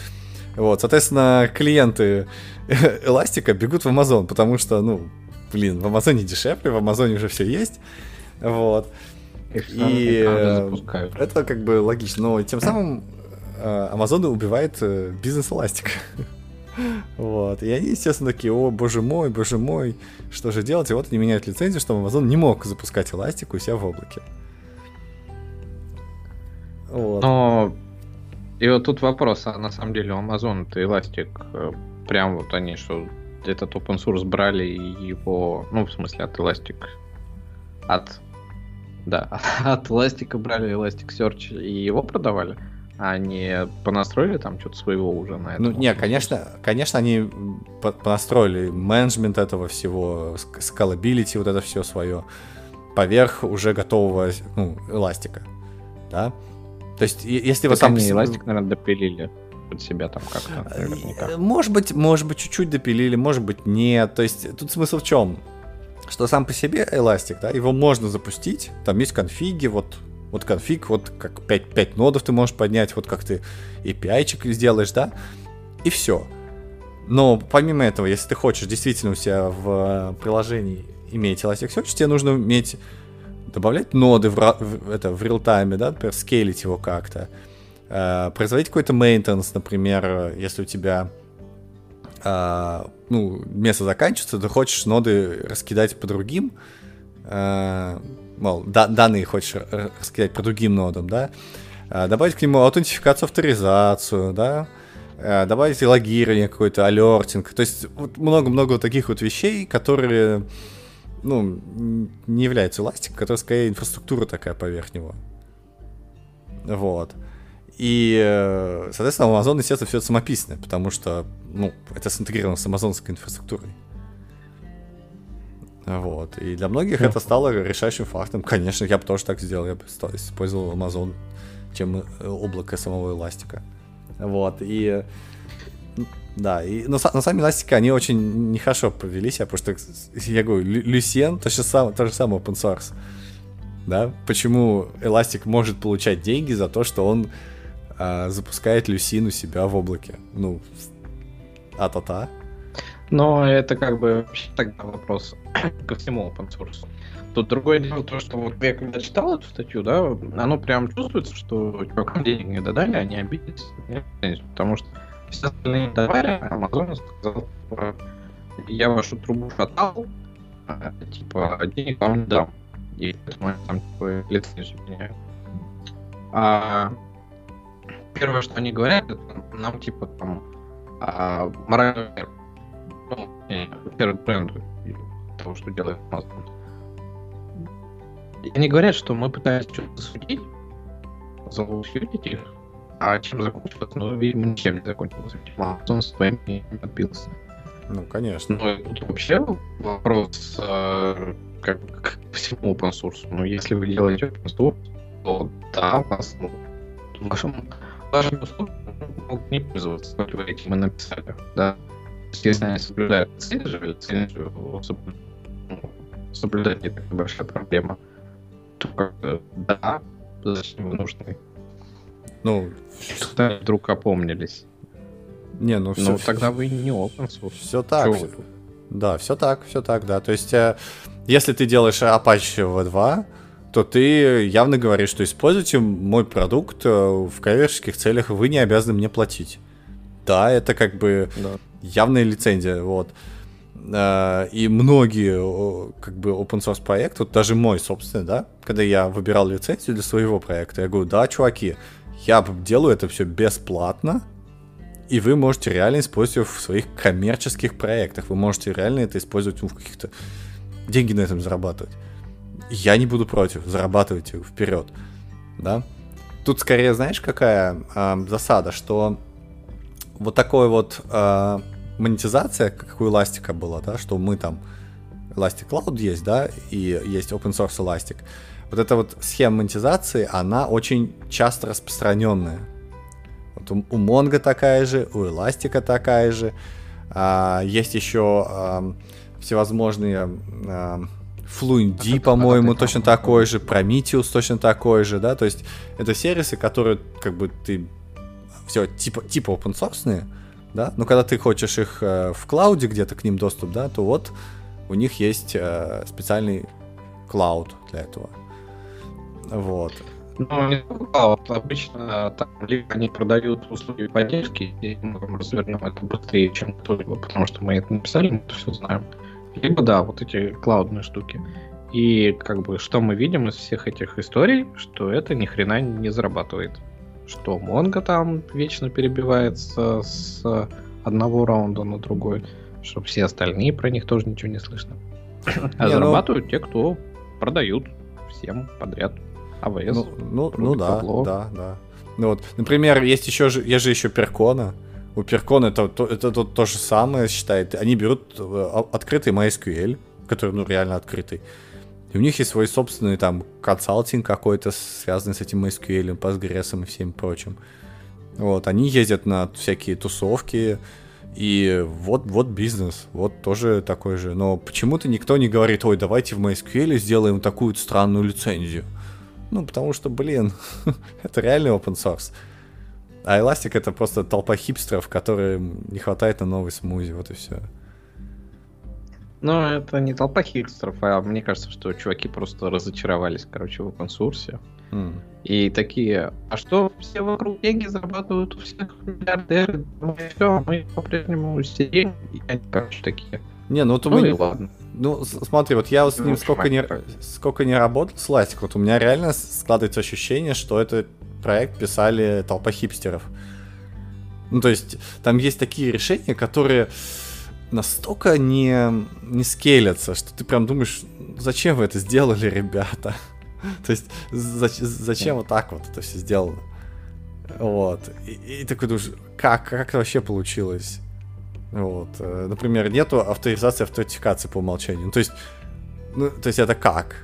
Вот, соответственно, клиенты Эластика бегут в Amazon, потому что, ну, блин, в Амазоне дешевле, в Амазоне уже все есть. Вот. И это как бы логично. Но тем самым Amazon э, убивает э, бизнес Эластик. Вот. И они, естественно, такие, о, боже мой, боже мой, что же делать? И вот они меняют лицензию, чтобы Amazon не мог запускать эластику у себя в облаке. Вот. Но и вот тут вопрос, а на самом деле у Amazon это эластик э, прям вот они что этот open source брали и его, ну в смысле от Elastic, от да, от Elastic брали Elasticsearch и его продавали? Они понастроили там что-то своего уже на этом? Ну, не, конечно, конечно, они понастроили менеджмент этого всего, scalability, вот это все свое, поверх уже готового, ну, эластика, да? То есть, если вы сам... эластик, наверное, допилили под себя там как-то, наверняка. Может быть, может быть, чуть-чуть допилили, может быть, нет. То есть, тут смысл в чем? Что сам по себе эластик, да, его можно запустить, там есть конфиги, вот вот конфиг, вот как 5, 5 нодов ты можешь поднять, вот как ты API-чик сделаешь, да, и все. Но помимо этого, если ты хочешь действительно у себя в приложении иметь Elasticsearch, тебе нужно иметь добавлять ноды в, в, это, в реал-тайме, да, например, скейлить его как-то, э, производить какой-то maintenance, например, если у тебя э, ну, место заканчивается, ты хочешь ноды раскидать по другим, э, мол, да, данные хочешь раскидать по другим нодам, да, а, добавить к нему аутентификацию, авторизацию, да, а, добавить логирование какой-то, алертинг, то есть вот много-много таких вот вещей, которые, ну, не являются эластиком, которая скорее инфраструктура такая поверх него. Вот. И, э, соответственно, Amazon, естественно, все это самописное, потому что, ну, это синтегрировано с амазонской инфраструктурой. Вот. И для многих это стало решающим фактом. Конечно, я бы тоже так сделал. Я бы использовал Amazon, чем э, облако самого эластика. Вот. И да, и, но на самом эластика они очень нехорошо повели себя, потому что, я говорю, Люсьен то же самое, то же самое open source. Да? Почему Эластик может получать деньги за то, что он а, запускает Люсин у себя в облаке? Ну, а-та-та. Но это как бы тогда вопрос ко всему open source. Тут другое дело то, что вот я когда читал эту статью, да, оно прям чувствуется, что чувакам денег не додали, они обиделись. Потому что все остальные а Amazon сказал, типа, я вашу трубу шатал, а, типа, денег вам не дам. И поэтому там, типа, лицензию меняют. А первое, что они говорят, это нам, типа, там, а, моральную ну, первый бренду того, что делает Amazon. И они говорят, что мы пытались что-то судить, заусюдить их, а чем закончилось? Ну, видимо, ничем не закончилось. Amazon с своим не отбился. Ну, конечно. Ну, и тут вообще вопрос э, как к всему open source. Ну, если вы делаете open source, то да, вас, ну, вашим, вашим услугам могут не пользоваться, как вы этим и написали, да если они соблюдают лицензию, лицензию соблюдать не такая большая проблема, то как да, зачем вы нужны? Ну, когда вдруг опомнились. Не, ну все. Ну, тогда вы не open source. Все так. Да, все так, все так, да. То есть, э, если ты делаешь Apache V2, то ты явно говоришь, что используйте мой продукт э, в коммерческих целях, вы не обязаны мне платить. Да, это как бы да явная лицензия, вот. А, и многие как бы open source проекты, вот даже мой собственный, да, когда я выбирал лицензию для своего проекта, я говорю, да, чуваки, я делаю это все бесплатно, и вы можете реально использовать в своих коммерческих проектах, вы можете реально это использовать в каких-то деньги на этом зарабатывать. Я не буду против, зарабатывайте вперед, да. Тут скорее, знаешь, какая э, засада, что вот такой вот э, монетизация, как у Elastic была, да, что мы там Elastic Cloud есть, да, и есть open source Elastic. Вот эта вот схема монетизации, она очень часто распространенная. Вот у, у Mongo такая же, у Elastic такая же. А, есть еще а, всевозможные а, Fluentd, по-моему, точно такой же, Prometheus точно такой же, да, то есть это сервисы, которые как бы ты все типа, типа open source, да, но когда ты хочешь их э, в клауде где-то к ним доступ, да, то вот у них есть э, специальный клауд для этого. Вот. Ну, не клауд, обычно там либо они продают услуги поддержки, и мы развернем это быстрее, чем кто-либо, потому что мы это написали, мы это все знаем. Либо, да, вот эти клаудные штуки. И как бы что мы видим из всех этих историй, что это ни хрена не зарабатывает что Монго там вечно перебивается с одного раунда на другой, что все остальные про них тоже ничего не слышно. А не, ну, зарабатывают ну... те, кто продают всем подряд. АВС. Ну, ну, ну да, да, да. Ну вот, например, есть еще же, есть же еще Перкона. У Перкона это, это, это, это то же самое считает. Они берут э, открытый MySQL, который ну реально открытый, и у них есть свой собственный там консалтинг какой-то, связанный с этим MySQL, Postgres и всем прочим. Вот, они ездят на всякие тусовки, и вот, вот бизнес, вот тоже такой же. Но почему-то никто не говорит, ой, давайте в MySQL сделаем такую странную лицензию. Ну, потому что, блин, это реальный open source. А Elastic это просто толпа хипстеров, которым не хватает на новый смузи, вот и все. Ну, это не толпа хипстеров, а мне кажется, что чуваки просто разочаровались, короче, в open source. Mm. И такие, а что все вокруг деньги зарабатывают у всех миллиардеры? Ну и все, мы по-прежнему сидим, и они, короче, такие. Не, ну то ну, мы... и ладно. Ну, смотри, вот я с ним ну, сколько не, сколько не работал с Ластик, вот у меня реально складывается ощущение, что этот проект писали толпа хипстеров. Ну, то есть, там есть такие решения, которые настолько не, не скелятся, что ты прям думаешь, зачем вы это сделали, ребята? То есть, зачем вот так вот это все сделано? Вот. И, и такой думаешь, как, как это вообще получилось? Вот. Э, например, нету авторизации, автентификации по умолчанию. Ну, то есть, ну, то есть это как?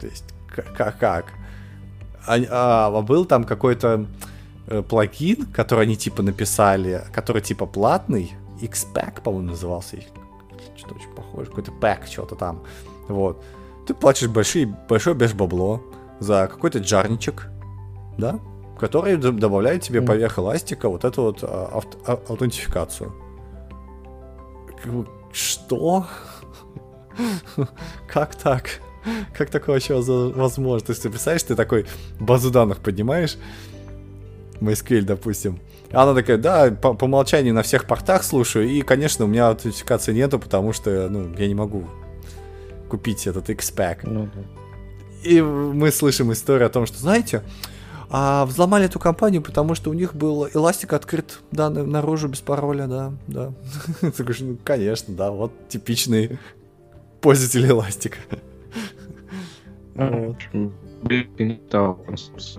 То есть, как, как? А, а, был там какой-то э, плагин, который они типа написали, который типа платный, X-Pack, по-моему, назывался. Что-то очень похоже, какой-то пак, что-то там. Вот. Ты платишь большие, большое без бабло за какой-то джарничек, да, который добавляет тебе mm. поверх эластика вот эту вот а, авт, а, аутентификацию. Что? Как так? Как такое вообще возможно? То есть ты представляешь, ты такой базу данных поднимаешь, MySQL, допустим, она такая, да, по, по умолчанию на всех портах слушаю, и, конечно, у меня аутентификации нету, потому что, ну, я не могу купить этот X-Pack. Ну, да. И мы слышим историю о том, что, знаете, а взломали эту компанию, потому что у них был эластик открыт, да, наружу без пароля, да, да. Ты говоришь, ну, конечно, да, вот типичный пользователь эластика. Ну,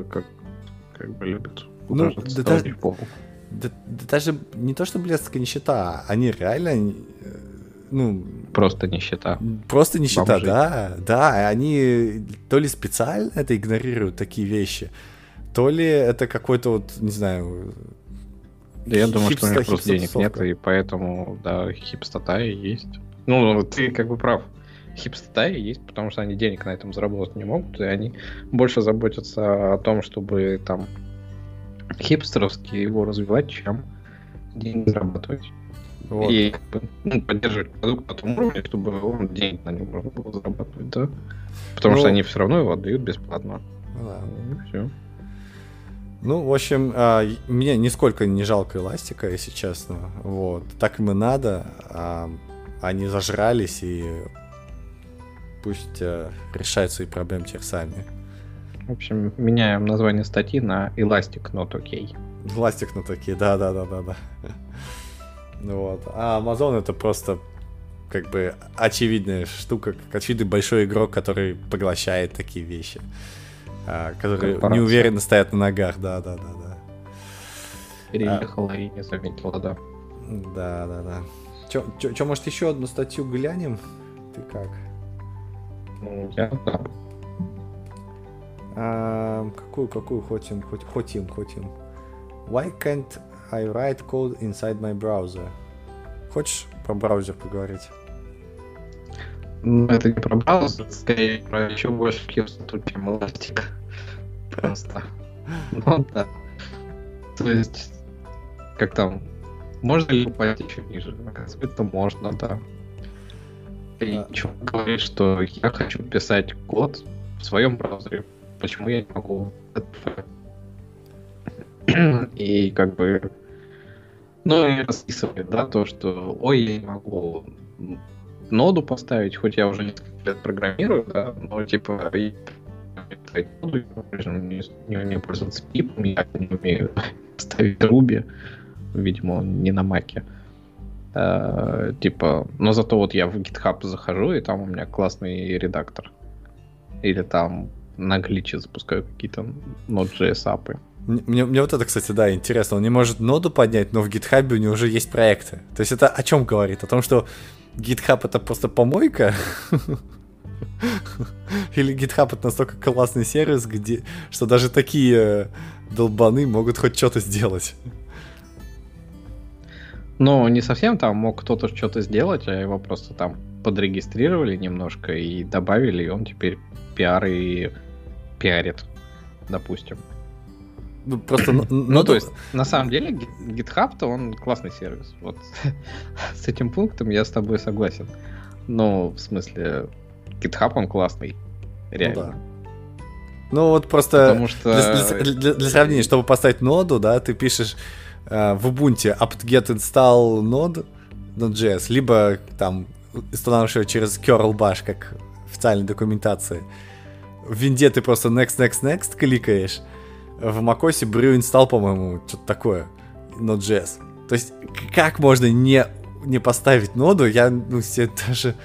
как, как бы любят. Ну, да, да, да, да даже не то, что блестка нищета, они реально ну... Просто нищета. Просто нищета, Бомжи. да. Да, они то ли специально это игнорируют, такие вещи, то ли это какой-то вот, не знаю... Да я думаю, что у них просто денег нет, и поэтому, да, хипстота и есть. Ну, ты как бы прав. Хипстота и есть, потому что они денег на этом заработать не могут, и они больше заботятся о том, чтобы там хипстеровски его развивать, чем деньги зарабатывать. Вот. И ну, поддерживать продукт на том уровне, чтобы он денег на нем можно было зарабатывать, да? Потому ну, что они все равно его отдают бесплатно. Да. Ну, все. Ну, в общем, а, мне нисколько не жалко эластика, если честно. Вот. Так им и надо. А, они зажрались и пусть а, решают свои проблемы теперь сами. В общем, меняем название статьи на Elastic Not OK. Elastic Not OK, да-да-да-да-да. Вот. А Amazon это просто как бы очевидная штука, как очевидный большой игрок, который поглощает такие вещи. А, которые не уверенно стоят на ногах, да, да, да, да. Переехала а, и не заметила, да. Да, да, да. Че, че, че, может, еще одну статью глянем? Ты как? Ну, я да. А, какую, какую хотим, хоть, хотим, хотим. Why can't I write code inside my browser. Хочешь про браузер поговорить? Ну, это не про браузер, скорее про еще больше кибсту, чем эластик. Просто. Ну да. То есть, как там, можно ли упасть еще ниже? Это можно, да. И да. что говорит, что я хочу писать код в своем браузере. Почему я не могу? И как бы... Ну, и расписывает, да, то, что, ой, я не могу ноду поставить, хоть я уже несколько лет программирую, да, но типа не, не умею пользоваться пипом, я не умею ставить Ruby, видимо, не на маке. Uh, типа, но зато вот я в GitHub захожу, и там у меня классный редактор. Или там на гличе запускаю какие-то Node.js апы. Мне, мне вот это, кстати, да, интересно. Он не может ноду поднять, но в GitHub у него уже есть проекты. То есть это о чем говорит? О том, что GitHub это просто помойка? Или GitHub это настолько классный сервис, где, что даже такие э, долбаны могут хоть что-то сделать? Ну, не совсем там мог кто-то что-то сделать, а его просто там подрегистрировали немножко и добавили, и он теперь пиар и пиарит, допустим. Ну, просто, ну, ну, то есть, на самом деле, GitHub-то он классный сервис. Вот с этим пунктом я с тобой согласен. Но, в смысле, GitHub он классный. Реально. Ну, да. Ну вот просто Потому что... для, для, для, для сравнения, чтобы поставить ноду, да, ты пишешь э, в Ubuntu apt-get install node Node.js, либо там устанавливаешь через curl bash, как официальной документации. В винде ты просто next, next, next кликаешь, в macOS brew install, по-моему, что-то такое, Node.js. То есть, как можно не, не поставить ноду, я ну, себе даже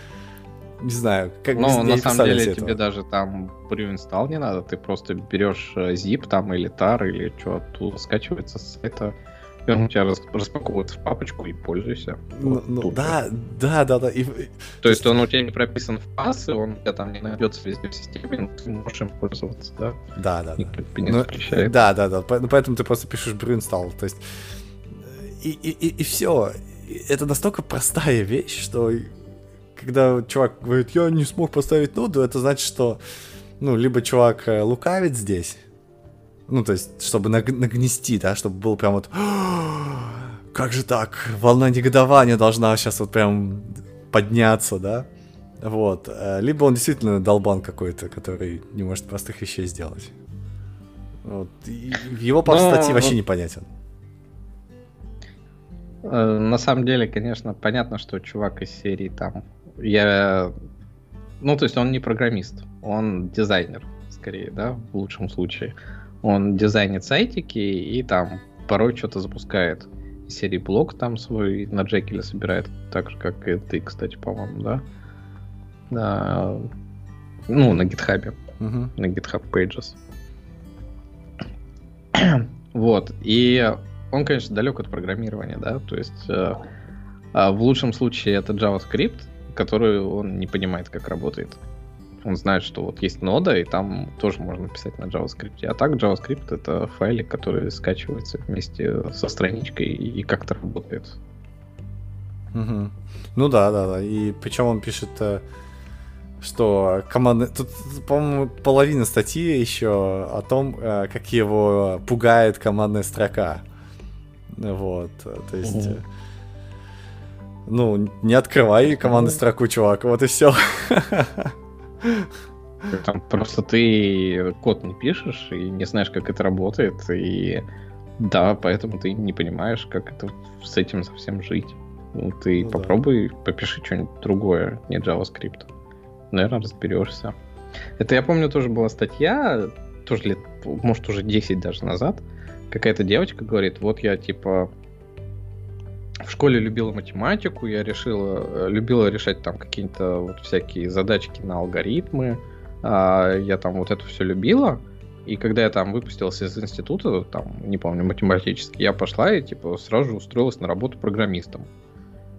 не знаю, как Ну, на самом деле себе тебе этого. даже там install не надо, ты просто берешь э, zip там или tar или что оттуда скачивается с сайта, и он у тебя рас- распаковывается в папочку и пользуйся. Ну, Вот ну, да, да, да, да. И, То есть он у тебя не прописан в пасы, он у тебя там не найдется везде в системе, но ты можешь им пользоваться, да? да, да, да. Никто тебе не Ну, запрещает. Да, да, да. ну, Поэтому ты просто пишешь install. То есть и, и, и, и все. Это настолько простая вещь, что когда чувак говорит, я не смог поставить ноду, это значит, что ну, либо чувак э, лукавит здесь, ну, то есть, чтобы наг- нагнести, да, чтобы был прям вот как же так, волна негодования должна сейчас вот прям подняться, да, вот, э, либо он действительно долбан какой-то, который не может простых вещей сделать. Вот. и его пас Ну, статьи вообще ну- непонятен. Э, На самом деле, конечно, понятно, что чувак из серии там... Я... Ну, то есть он не программист, он дизайнер, скорее, да, в лучшем случае. Он дизайнит сайтики и там порой что-то запускает. Серии блок там свой на Джекиле собирает, так же, как и ты, кстати, по-моему, да? Да. Ну, на гитхабе Мгм. на GitHub Pages. вот. И он, конечно, далек от программирования, да, то есть э, а в лучшем случае это JavaScript, который он не понимает, как работает. Он знает, что вот есть нода, и там тоже можно писать на JavaScript. А так JavaScript это файлик, который скачивается вместе со страничкой и как-то работает. Мгм. Ну да, да, да. И причем он пишет, э, что команды... Тут, по-моему, половина статьи еще о том, э, как его пугает командная строка. Вот, то есть... Э, Ну, не открывай командную строку, чувак, вот и все. Там просто ты код не пишешь и не знаешь, как это работает, и да, поэтому ты не понимаешь, как это с этим совсем жить. Ну, ты Ну да. попробуй, попиши что-нибудь другое, не JavaScript. Наверное, разберешься. Это я помню, тоже была статья, тоже лет, может, уже 10 даже назад. Какая-то девочка говорит, вот я типа в школе любила математику, я решила, э, любила решать там какие-то вот всякие задачки на алгоритмы, а, я там вот это все любила, и когда я там выпустился из института, там, не помню, математический, я пошла и типа сразу же устроилась на работу программистом.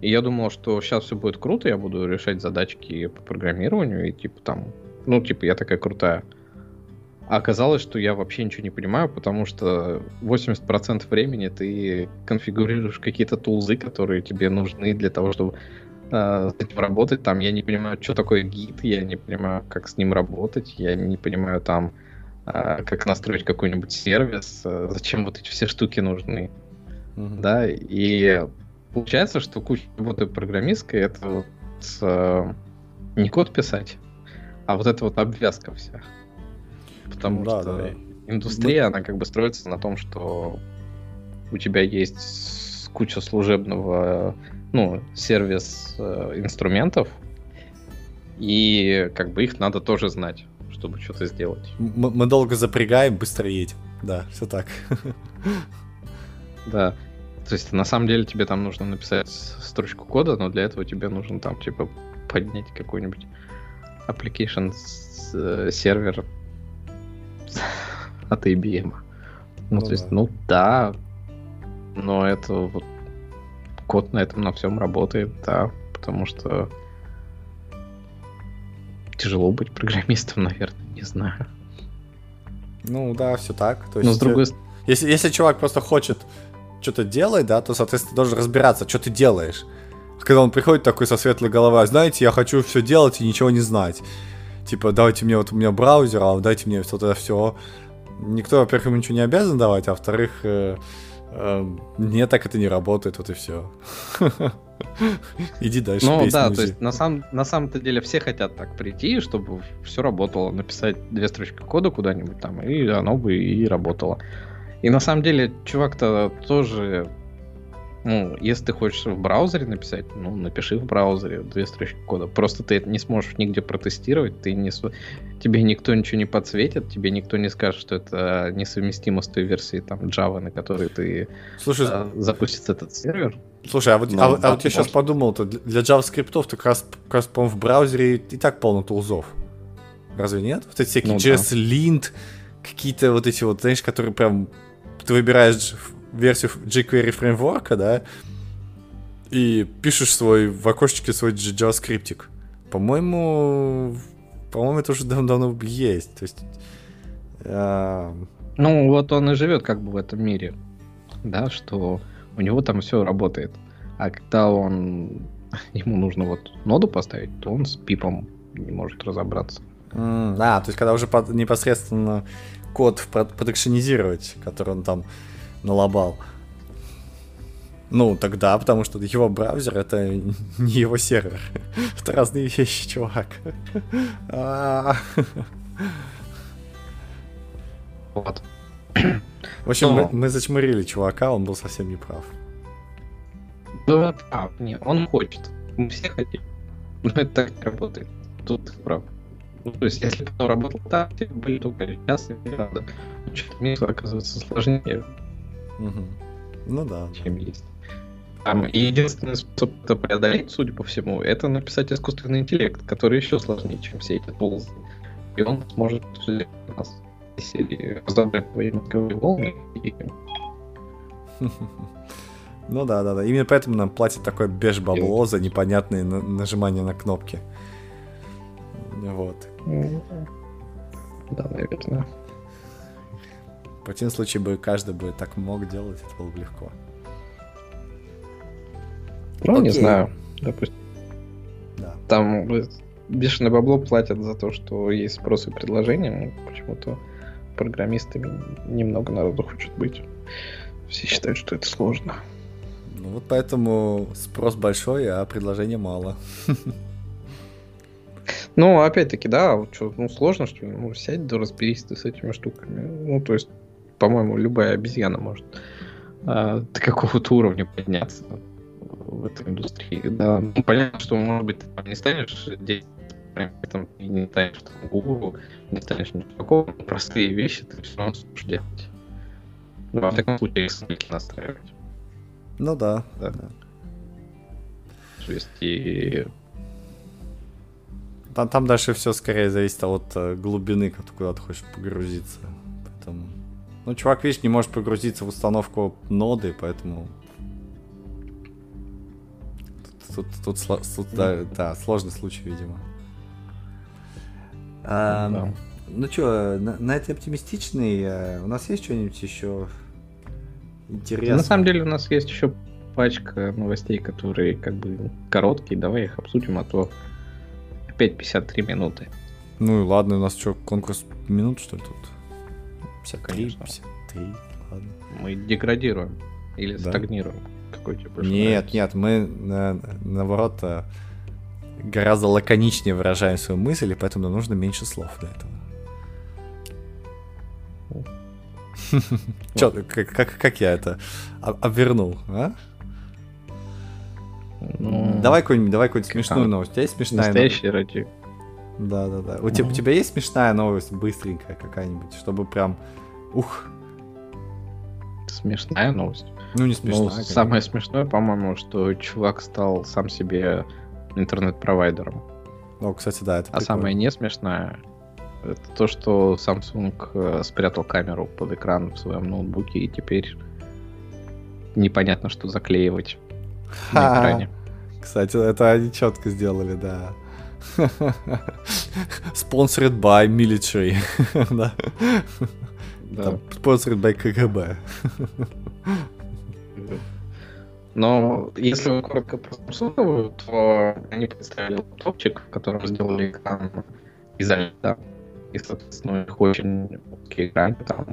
И я думал, что сейчас все будет круто, я буду решать задачки по программированию, и типа там, ну, типа, я такая крутая. А оказалось, что я вообще ничего не понимаю, потому что 80% времени ты конфигурируешь какие-то тулзы, которые тебе нужны для того, чтобы э, с этим работать. Там я не понимаю, что такое гид, я не понимаю, как с ним работать, я не понимаю там, э, как настроить какой-нибудь сервис, э, зачем вот эти все штуки нужны. Мгм. Да, и получается, что куча работы программистской это вот э, не код писать, а вот это вот обвязка вся. Потому да, что да, индустрия, она как бы строится на том, что у тебя есть куча служебного, ну, сервис э, инструментов, и как бы их надо тоже знать, чтобы что-то сделать. М- Мы долго запрягаем, быстро едем. Да, все так. Да. То есть на самом деле тебе там нужно написать строчку кода, но для этого тебе нужно там типа поднять какой-нибудь application э, сервер от IBM. Ну, Ну то есть, да. ну да, но это вот код на этом на всем работает, да, потому что тяжело быть программистом, наверное, не знаю. Ну да, все так. То есть, Но с другой стороны, Если, если чувак просто хочет что-то делать, да, то, соответственно, должен разбираться, что ты делаешь. Когда он приходит такой со светлой головой, «А знаете, я хочу все делать и ничего не знать. Типа, давайте мне вот у меня браузер, а дайте мне вот это все. Никто, во-первых, ему ничего не обязан давать, а во-вторых, э, э, нет, так это не работает, вот и все. Иди дальше, Ну да, то есть на, самом, на самом-то деле все хотят так прийти, чтобы все работало, написать две строчки кода куда-нибудь там, и оно бы и работало. И на самом деле чувак-то тоже, ну, если ты хочешь в браузере написать, ну, напиши в браузере две строчки кода. Просто ты это не сможешь нигде протестировать, ты не, тебе никто ничего не подсветит, тебе никто не скажет, что это несовместимо с той версией там Java, на которой ты Слушай, э, запустится этот сервер. Слушай, а вот, Ну, а, вот- а да, вот я сейчас подумал, то для JavaScript то как раз, как раз, по-моему, в браузере и так полно тулзов. Разве нет? Вот эти всякие Ну да. JSLint, какие-то вот эти вот, знаешь, которые прям... Ты выбираешь версию jQuery фреймворка, да, и пишешь свой в окошечке свой JavaScript. По-моему, по-моему, это уже дав- давно есть. То есть... а, Ну, вот он и живет как бы в этом мире. Да, что у него там все работает. А когда он ему нужно вот ноду поставить, то он с пипом не может разобраться. М, А, то есть когда уже под- непосредственно код продакшенизировать, который он там налобал. Ну, тогда, потому что его браузер это не его сервер. Это разные вещи, чувак. А. Вот. В общем, мы, Но- мы зачмырили чувака, он был совсем неправ. Да, а, нет, он хочет. Мы все хотим. Но это так не работает. Тут ты прав. Ну, то есть, если бы он работал так, все были только сейчас и не надо. Что-то мир оказывается сложнее, Ну да. да. чем есть. Там, и единственный способ это преодолеть, судя по всему, это написать искусственный интеллект, который еще сложнее, чем все эти тулзы. И он сможет нас серии разобрать твои мозговые волны и Ну да, да, да. Именно поэтому нам платят такое беж бабло за непонятные на- нажимания на кнопки. Вот. Да, наверное. В противном случае бы каждый бы так мог делать, это было бы легко. Ну, не Окей. знаю. Допустим, Да. там бешеное бабло платят за то, что есть спрос и предложение. но Почему-то программистами немного народу хочет быть. Все считают, что это сложно. Ну вот поэтому спрос большой, а предложения мало. Ну, опять-таки, да, вот чё, ну сложно, что ли? Ну, сядь, да разберись ты с этими штуками. Ну, то есть, по-моему, любая обезьяна может а, до какого-то уровня подняться в этой индустрии. Да, ну, понятно, что, может быть, ты не станешь делать, прям, и не станешь там, гуру, не станешь но простые вещи ты все равно сможешь делать. Ну, во всяком случае, ссылки настраивать. Ну да, Да. да. То есть, и Там, там дальше все скорее зависит от э, глубины, куда ты хочешь погрузиться. Ну, чувак, видишь, не может погрузиться в установку ноды, поэтому... Тут, тут, тут тут, да, да, сложный случай, видимо. Ам, Да. Ну что, на, на этой оптимистичной э, у нас есть что-нибудь еще интересное? На самом деле у нас есть еще пачка новостей, которые как бы короткие. Давай их обсудим, а то опять 53 минуты. Ну и ладно, у нас что, конкурс минут, что ли, тут? 53, Конечно. 53, ладно. Мы деградируем или Да. стагнируем. Какой тебе больше Нет, нравится? нет, мы на- наоборот э, гораздо лаконичнее выражаем свою мысль, и поэтому нам нужно меньше слов для этого. Чё, как, как, как я это об- обвернул, а? Ну, Давай какую-нибудь, давай какую-нибудь как смешную новость. У тебя есть смешная новость? настоящий ради. Да, да, да. У, тебя, у тебя есть смешная новость, быстренькая какая-нибудь, чтобы прям, ух, Смешная новость. ну не Ну, смешная. конечно. самое смешное, по-моему, что чувак стал сам себе интернет-провайдером. Ну, кстати, да, это А самое не смешное, это то, что Samsung э, спрятал камеру под экран в своем ноутбуке, и теперь непонятно, что заклеивать на Ха. экране. Кстати, это они четко сделали, да. Sponsored by military. да. Да. Там, Sponsored by КГБ. Но если коротко про Samsung, то они представили лаптопчик, в котором сделали экран из льда. И, соответственно, у них очень узкий экран, там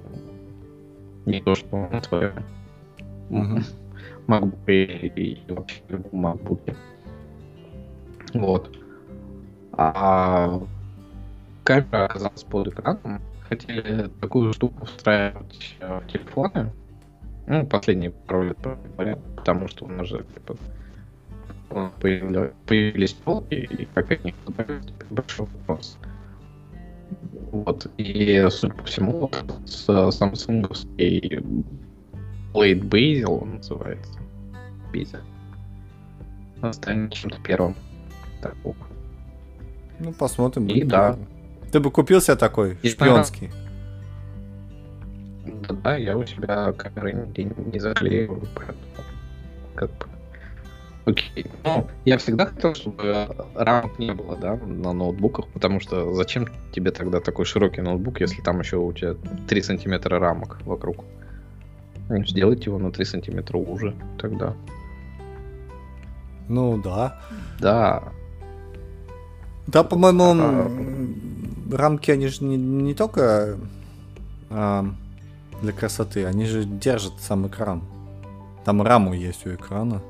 не то, что на своем Мгм. MacBook и, и вообще любом MacBook. Вот. А камера оказалась под экраном. Хотели такую штуку встраивать э, в телефоны. Ну, последние пару лет, потому что у нас же типа, э, появились полки, и как это большой вопрос. Вот, и, судя по всему, с самсунговский Blade Basil он называется. Basil. станет чем-то первым. Такого. Ну, посмотрим. И да. Ты бы купил себе такой, И шпионский? Да, да, я у себя камеры не, не заклеиваю, поэтому как бы... Окей. Ну, я всегда хотел, чтобы рамок не было, да, на ноутбуках, потому что зачем тебе тогда такой широкий ноутбук, если там еще у тебя 3 сантиметра рамок вокруг? Ну, Сделайте его на 3 сантиметра уже тогда. Ну, да. Да, Да, по-моему, А. м, рамки, они же не, не только а, для красоты, они же держат сам экран. Там раму есть у экрана.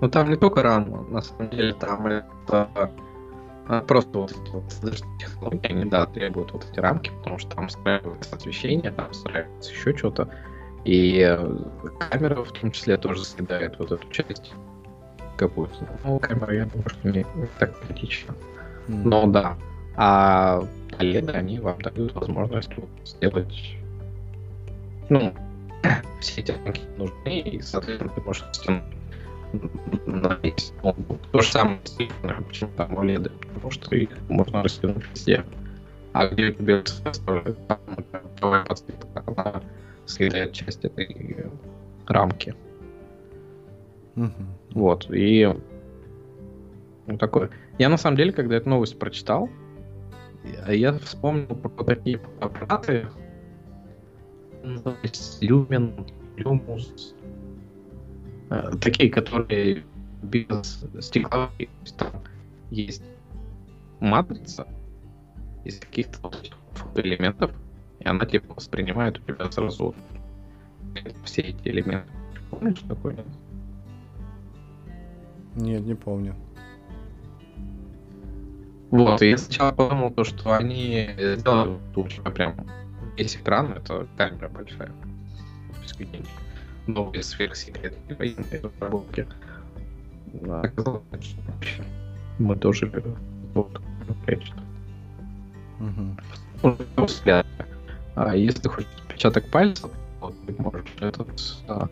Ну там не только рама, на самом деле там это а, просто вот эти вот технологии, они, да, требуют вот эти рамки, потому что там встраивается освещение, там встраивается еще что-то. И э, камера в том числе тоже съедает вот эту часть какую-то. Ну, камера, я думаю, что не, не так критично. М. Но да. А OLED, они вам дают возможность сделать ну, все эти рамки нужны, и, соответственно, ты можешь стянуть на весь ноутбук. То же самое с телефоном, почему там OLED, потому что их можно растянуть везде. А где тоже там подсветка, она съедает часть этой рамки. Мгм. Вот, и ну, такое. Я на самом деле, когда эту новость прочитал, я- вспомнил про такие аппараты, Lumen, Lumus, э, такие, которые без стекла, там есть матрица из каких-то фотоэлементов, и она типа воспринимает у тебя сразу все эти элементы. Помнишь такое? Нет? Не помню. Вот, и я сначала подумал, то, что они сделали тебя прям весь экран, это камера большая. То есть какие-нибудь новые сверхсекретные военные разработки. Оказалось, что вообще мы тоже вот. Ну, взгляд, а если хочешь отпечаток пальца, вот ты можешь этот а,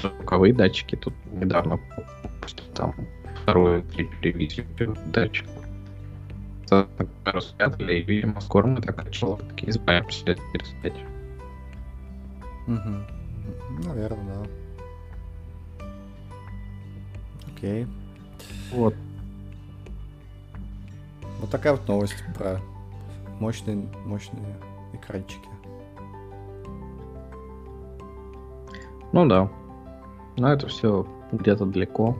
звуковые датчики тут недавно там вторую третью ревизию датчик. Распятали, и, видимо, скоро мы так таки избавимся от перестать. Мгм. Наверное, да. Окей. Вот. Вот такая вот новость про мощные, мощные экранчики. Ну да. Но это все где-то далеко.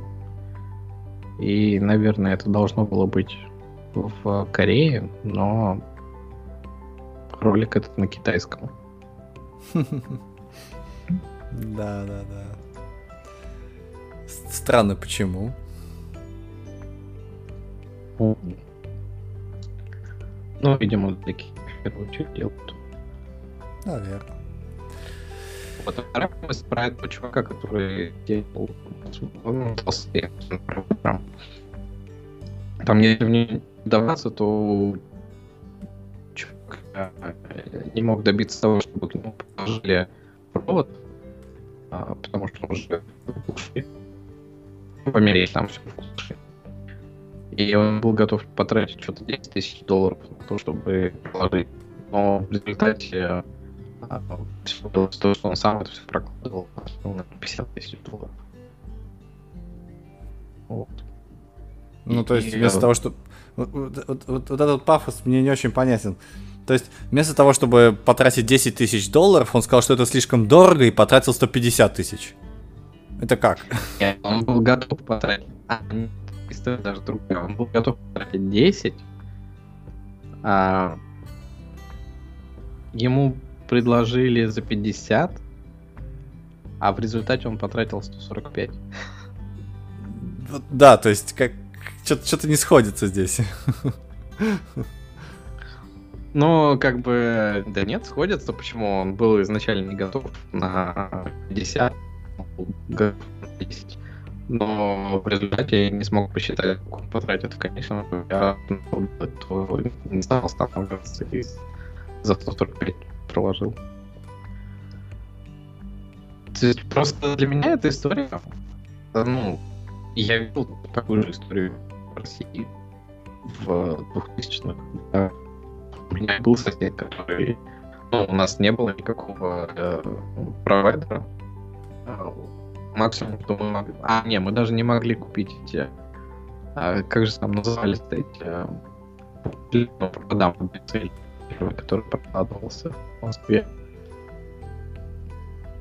И, наверное, это должно было быть в Корее, но ролик этот на китайском. Да, да, да. Странно, почему? Ну, видимо, для Китая в первую очередь делают. Наверное. Вторая новость про этого чувака, который делал ну. Там, если в нее вдаваться, то чувак э, не мог добиться того, чтобы к нему положили провод, а, потому что он уже в глуши. Померить там все в глуши. И он был готов потратить что-то 10 тысяч долларов на то, чтобы положить. Но в результате было то, что он сам это все прокладывал, ну, на 50 тысяч долларов. Вот. Ну, то есть, И, вместо э, того, чтобы... Вот, вот- вот- вот этот пафос мне не очень понятен. То есть, вместо того, чтобы потратить 10 тысяч долларов, он сказал, что это слишком дорого, и потратил 150 тысяч. Это как? Нет, он был готов потратить. А, история даже другая. Он был готов потратить 10. А ему предложили за 50, а в результате он потратил 145. Вот, да, то есть, как... Что-то не сходится здесь. Ну, как бы, да нет, сходится, почему он был изначально не готов на 50, он был готов на 10. Но в результате я не смог посчитать, сколько он потратит. Конечно, я не стал останавливаться за 145 проложил. То есть просто для меня эта история, ну, Я видел такую же историю в России в 2000-х. Да. У меня был сосед, который... Ну, у нас не было никакого э, провайдера. А, максимум, что мы могли... А, не, мы даже не могли купить эти... А, как же там назывались эти... Э, ну, провода который прокладывался в Москве.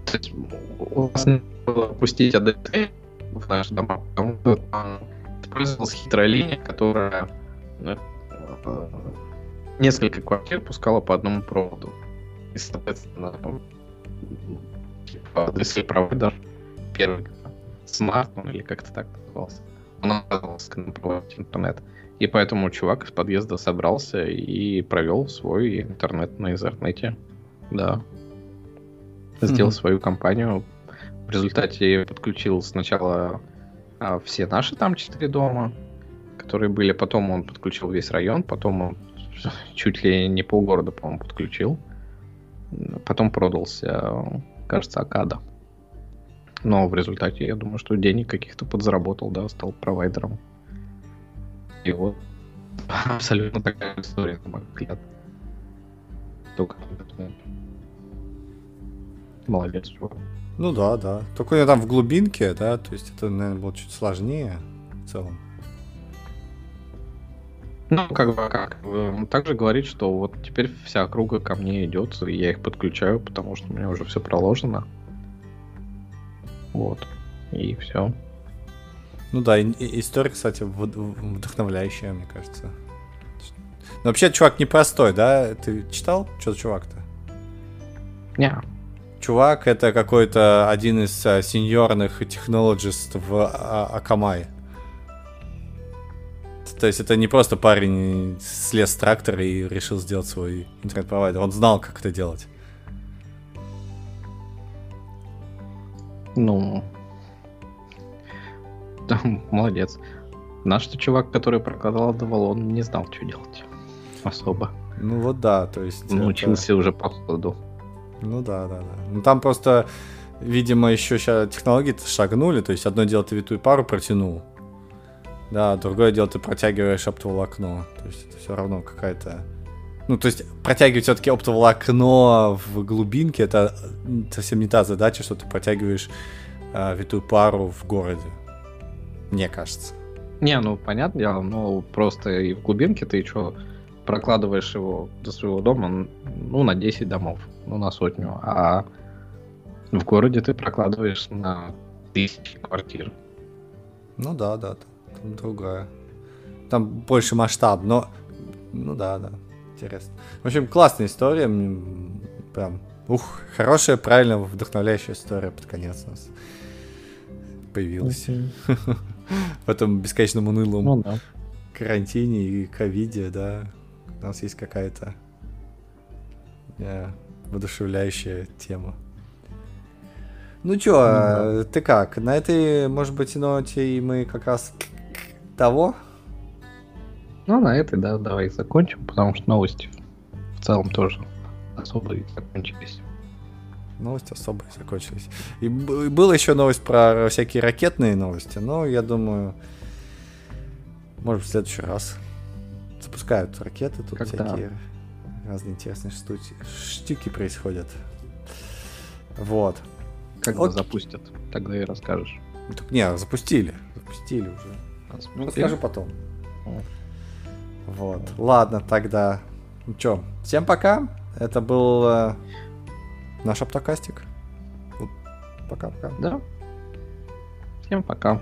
То есть у нас не было пустить АДТ в наш дома, потому что там использовалась хитрая линия, которая э, несколько квартир пускала по одному проводу. И, соответственно, типа, если провайдер первый смарт, или как-то так назывался, он оказался на проводе интернет. И поэтому чувак из подъезда собрался и провел свой интернет на интернете. Да. Сделал mm-hmm. свою компанию. В результате подключил сначала а, все наши там четыре дома, которые были. Потом он подключил весь район. Потом он чуть ли не полгорода, по-моему, подключил. Потом продался, кажется, Акада. Но в результате, я думаю, что денег каких-то подзаработал, да, стал провайдером. И вот абсолютно такая история, на мой взгляд. Только молодец, чувак. Ну да, да. Только него там в глубинке, да, то есть это, наверное, было чуть сложнее в целом. Ну, как бы как. Он также говорит, что вот теперь вся округа ко мне идет, и я их подключаю, потому что у меня уже все проложено. Вот. И все. Ну да, и, и история, кстати, вдохновляющая, мне кажется. Но вообще, чувак непростой, да? Ты читал, что за чувак-то? Не. Чувак это какой-то один из а, сеньорных технологист в а, Акамай. То есть это не просто парень слез с трактора и решил сделать свой интернет-провайдер. Он знал, как это делать. Ну, молодец. Наш-то чувак, который прокладывал, он не знал, что делать. Особо. Ну вот да, то есть... Научился это... уже по ходу. Ну да, да, да. Ну там просто, видимо, еще сейчас технологии шагнули, то есть одно дело ты витую пару протянул, да, другое дело ты протягиваешь оптоволокно, то есть это все равно какая-то... Ну, то есть протягивать все-таки оптоволокно в глубинке, это совсем не та задача, что ты протягиваешь э, витую пару в городе мне кажется. Не, ну, понятное дело, ну, просто и в глубинке ты что, прокладываешь его до своего дома, ну, на 10 домов, ну, на сотню, а в городе ты прокладываешь на тысячи квартир. Ну да, да, там другая. Там больше масштаб, но... Ну да, да, интересно. В общем, классная история, прям, ух, хорошая, правильно вдохновляющая история под конец у нас появилась. Okay. в этом бесконечном унылом ну, да. карантине и ковиде, да, у нас есть какая-то yeah, воодушевляющая тема. Ну чё, ну, да. ты как? На этой, может быть, ноте и мы как раз того? Ну, на этой, да, давай закончим, потому что новости в целом тоже особо закончились новости особо закончились. И была еще новость про всякие ракетные новости, но я думаю, может в следующий раз запускают ракеты, тут Когда? всякие разные интересные штуки, штуки происходят. Вот. Когда Окей. запустят, тогда и расскажешь. Так, не, запустили. Запустили уже. А, ну, расскажу потом. Вот. вот. Ладно, тогда. Ну что, всем пока. Это был э, наш оптокастик. Пока-пока. Да. Всем пока.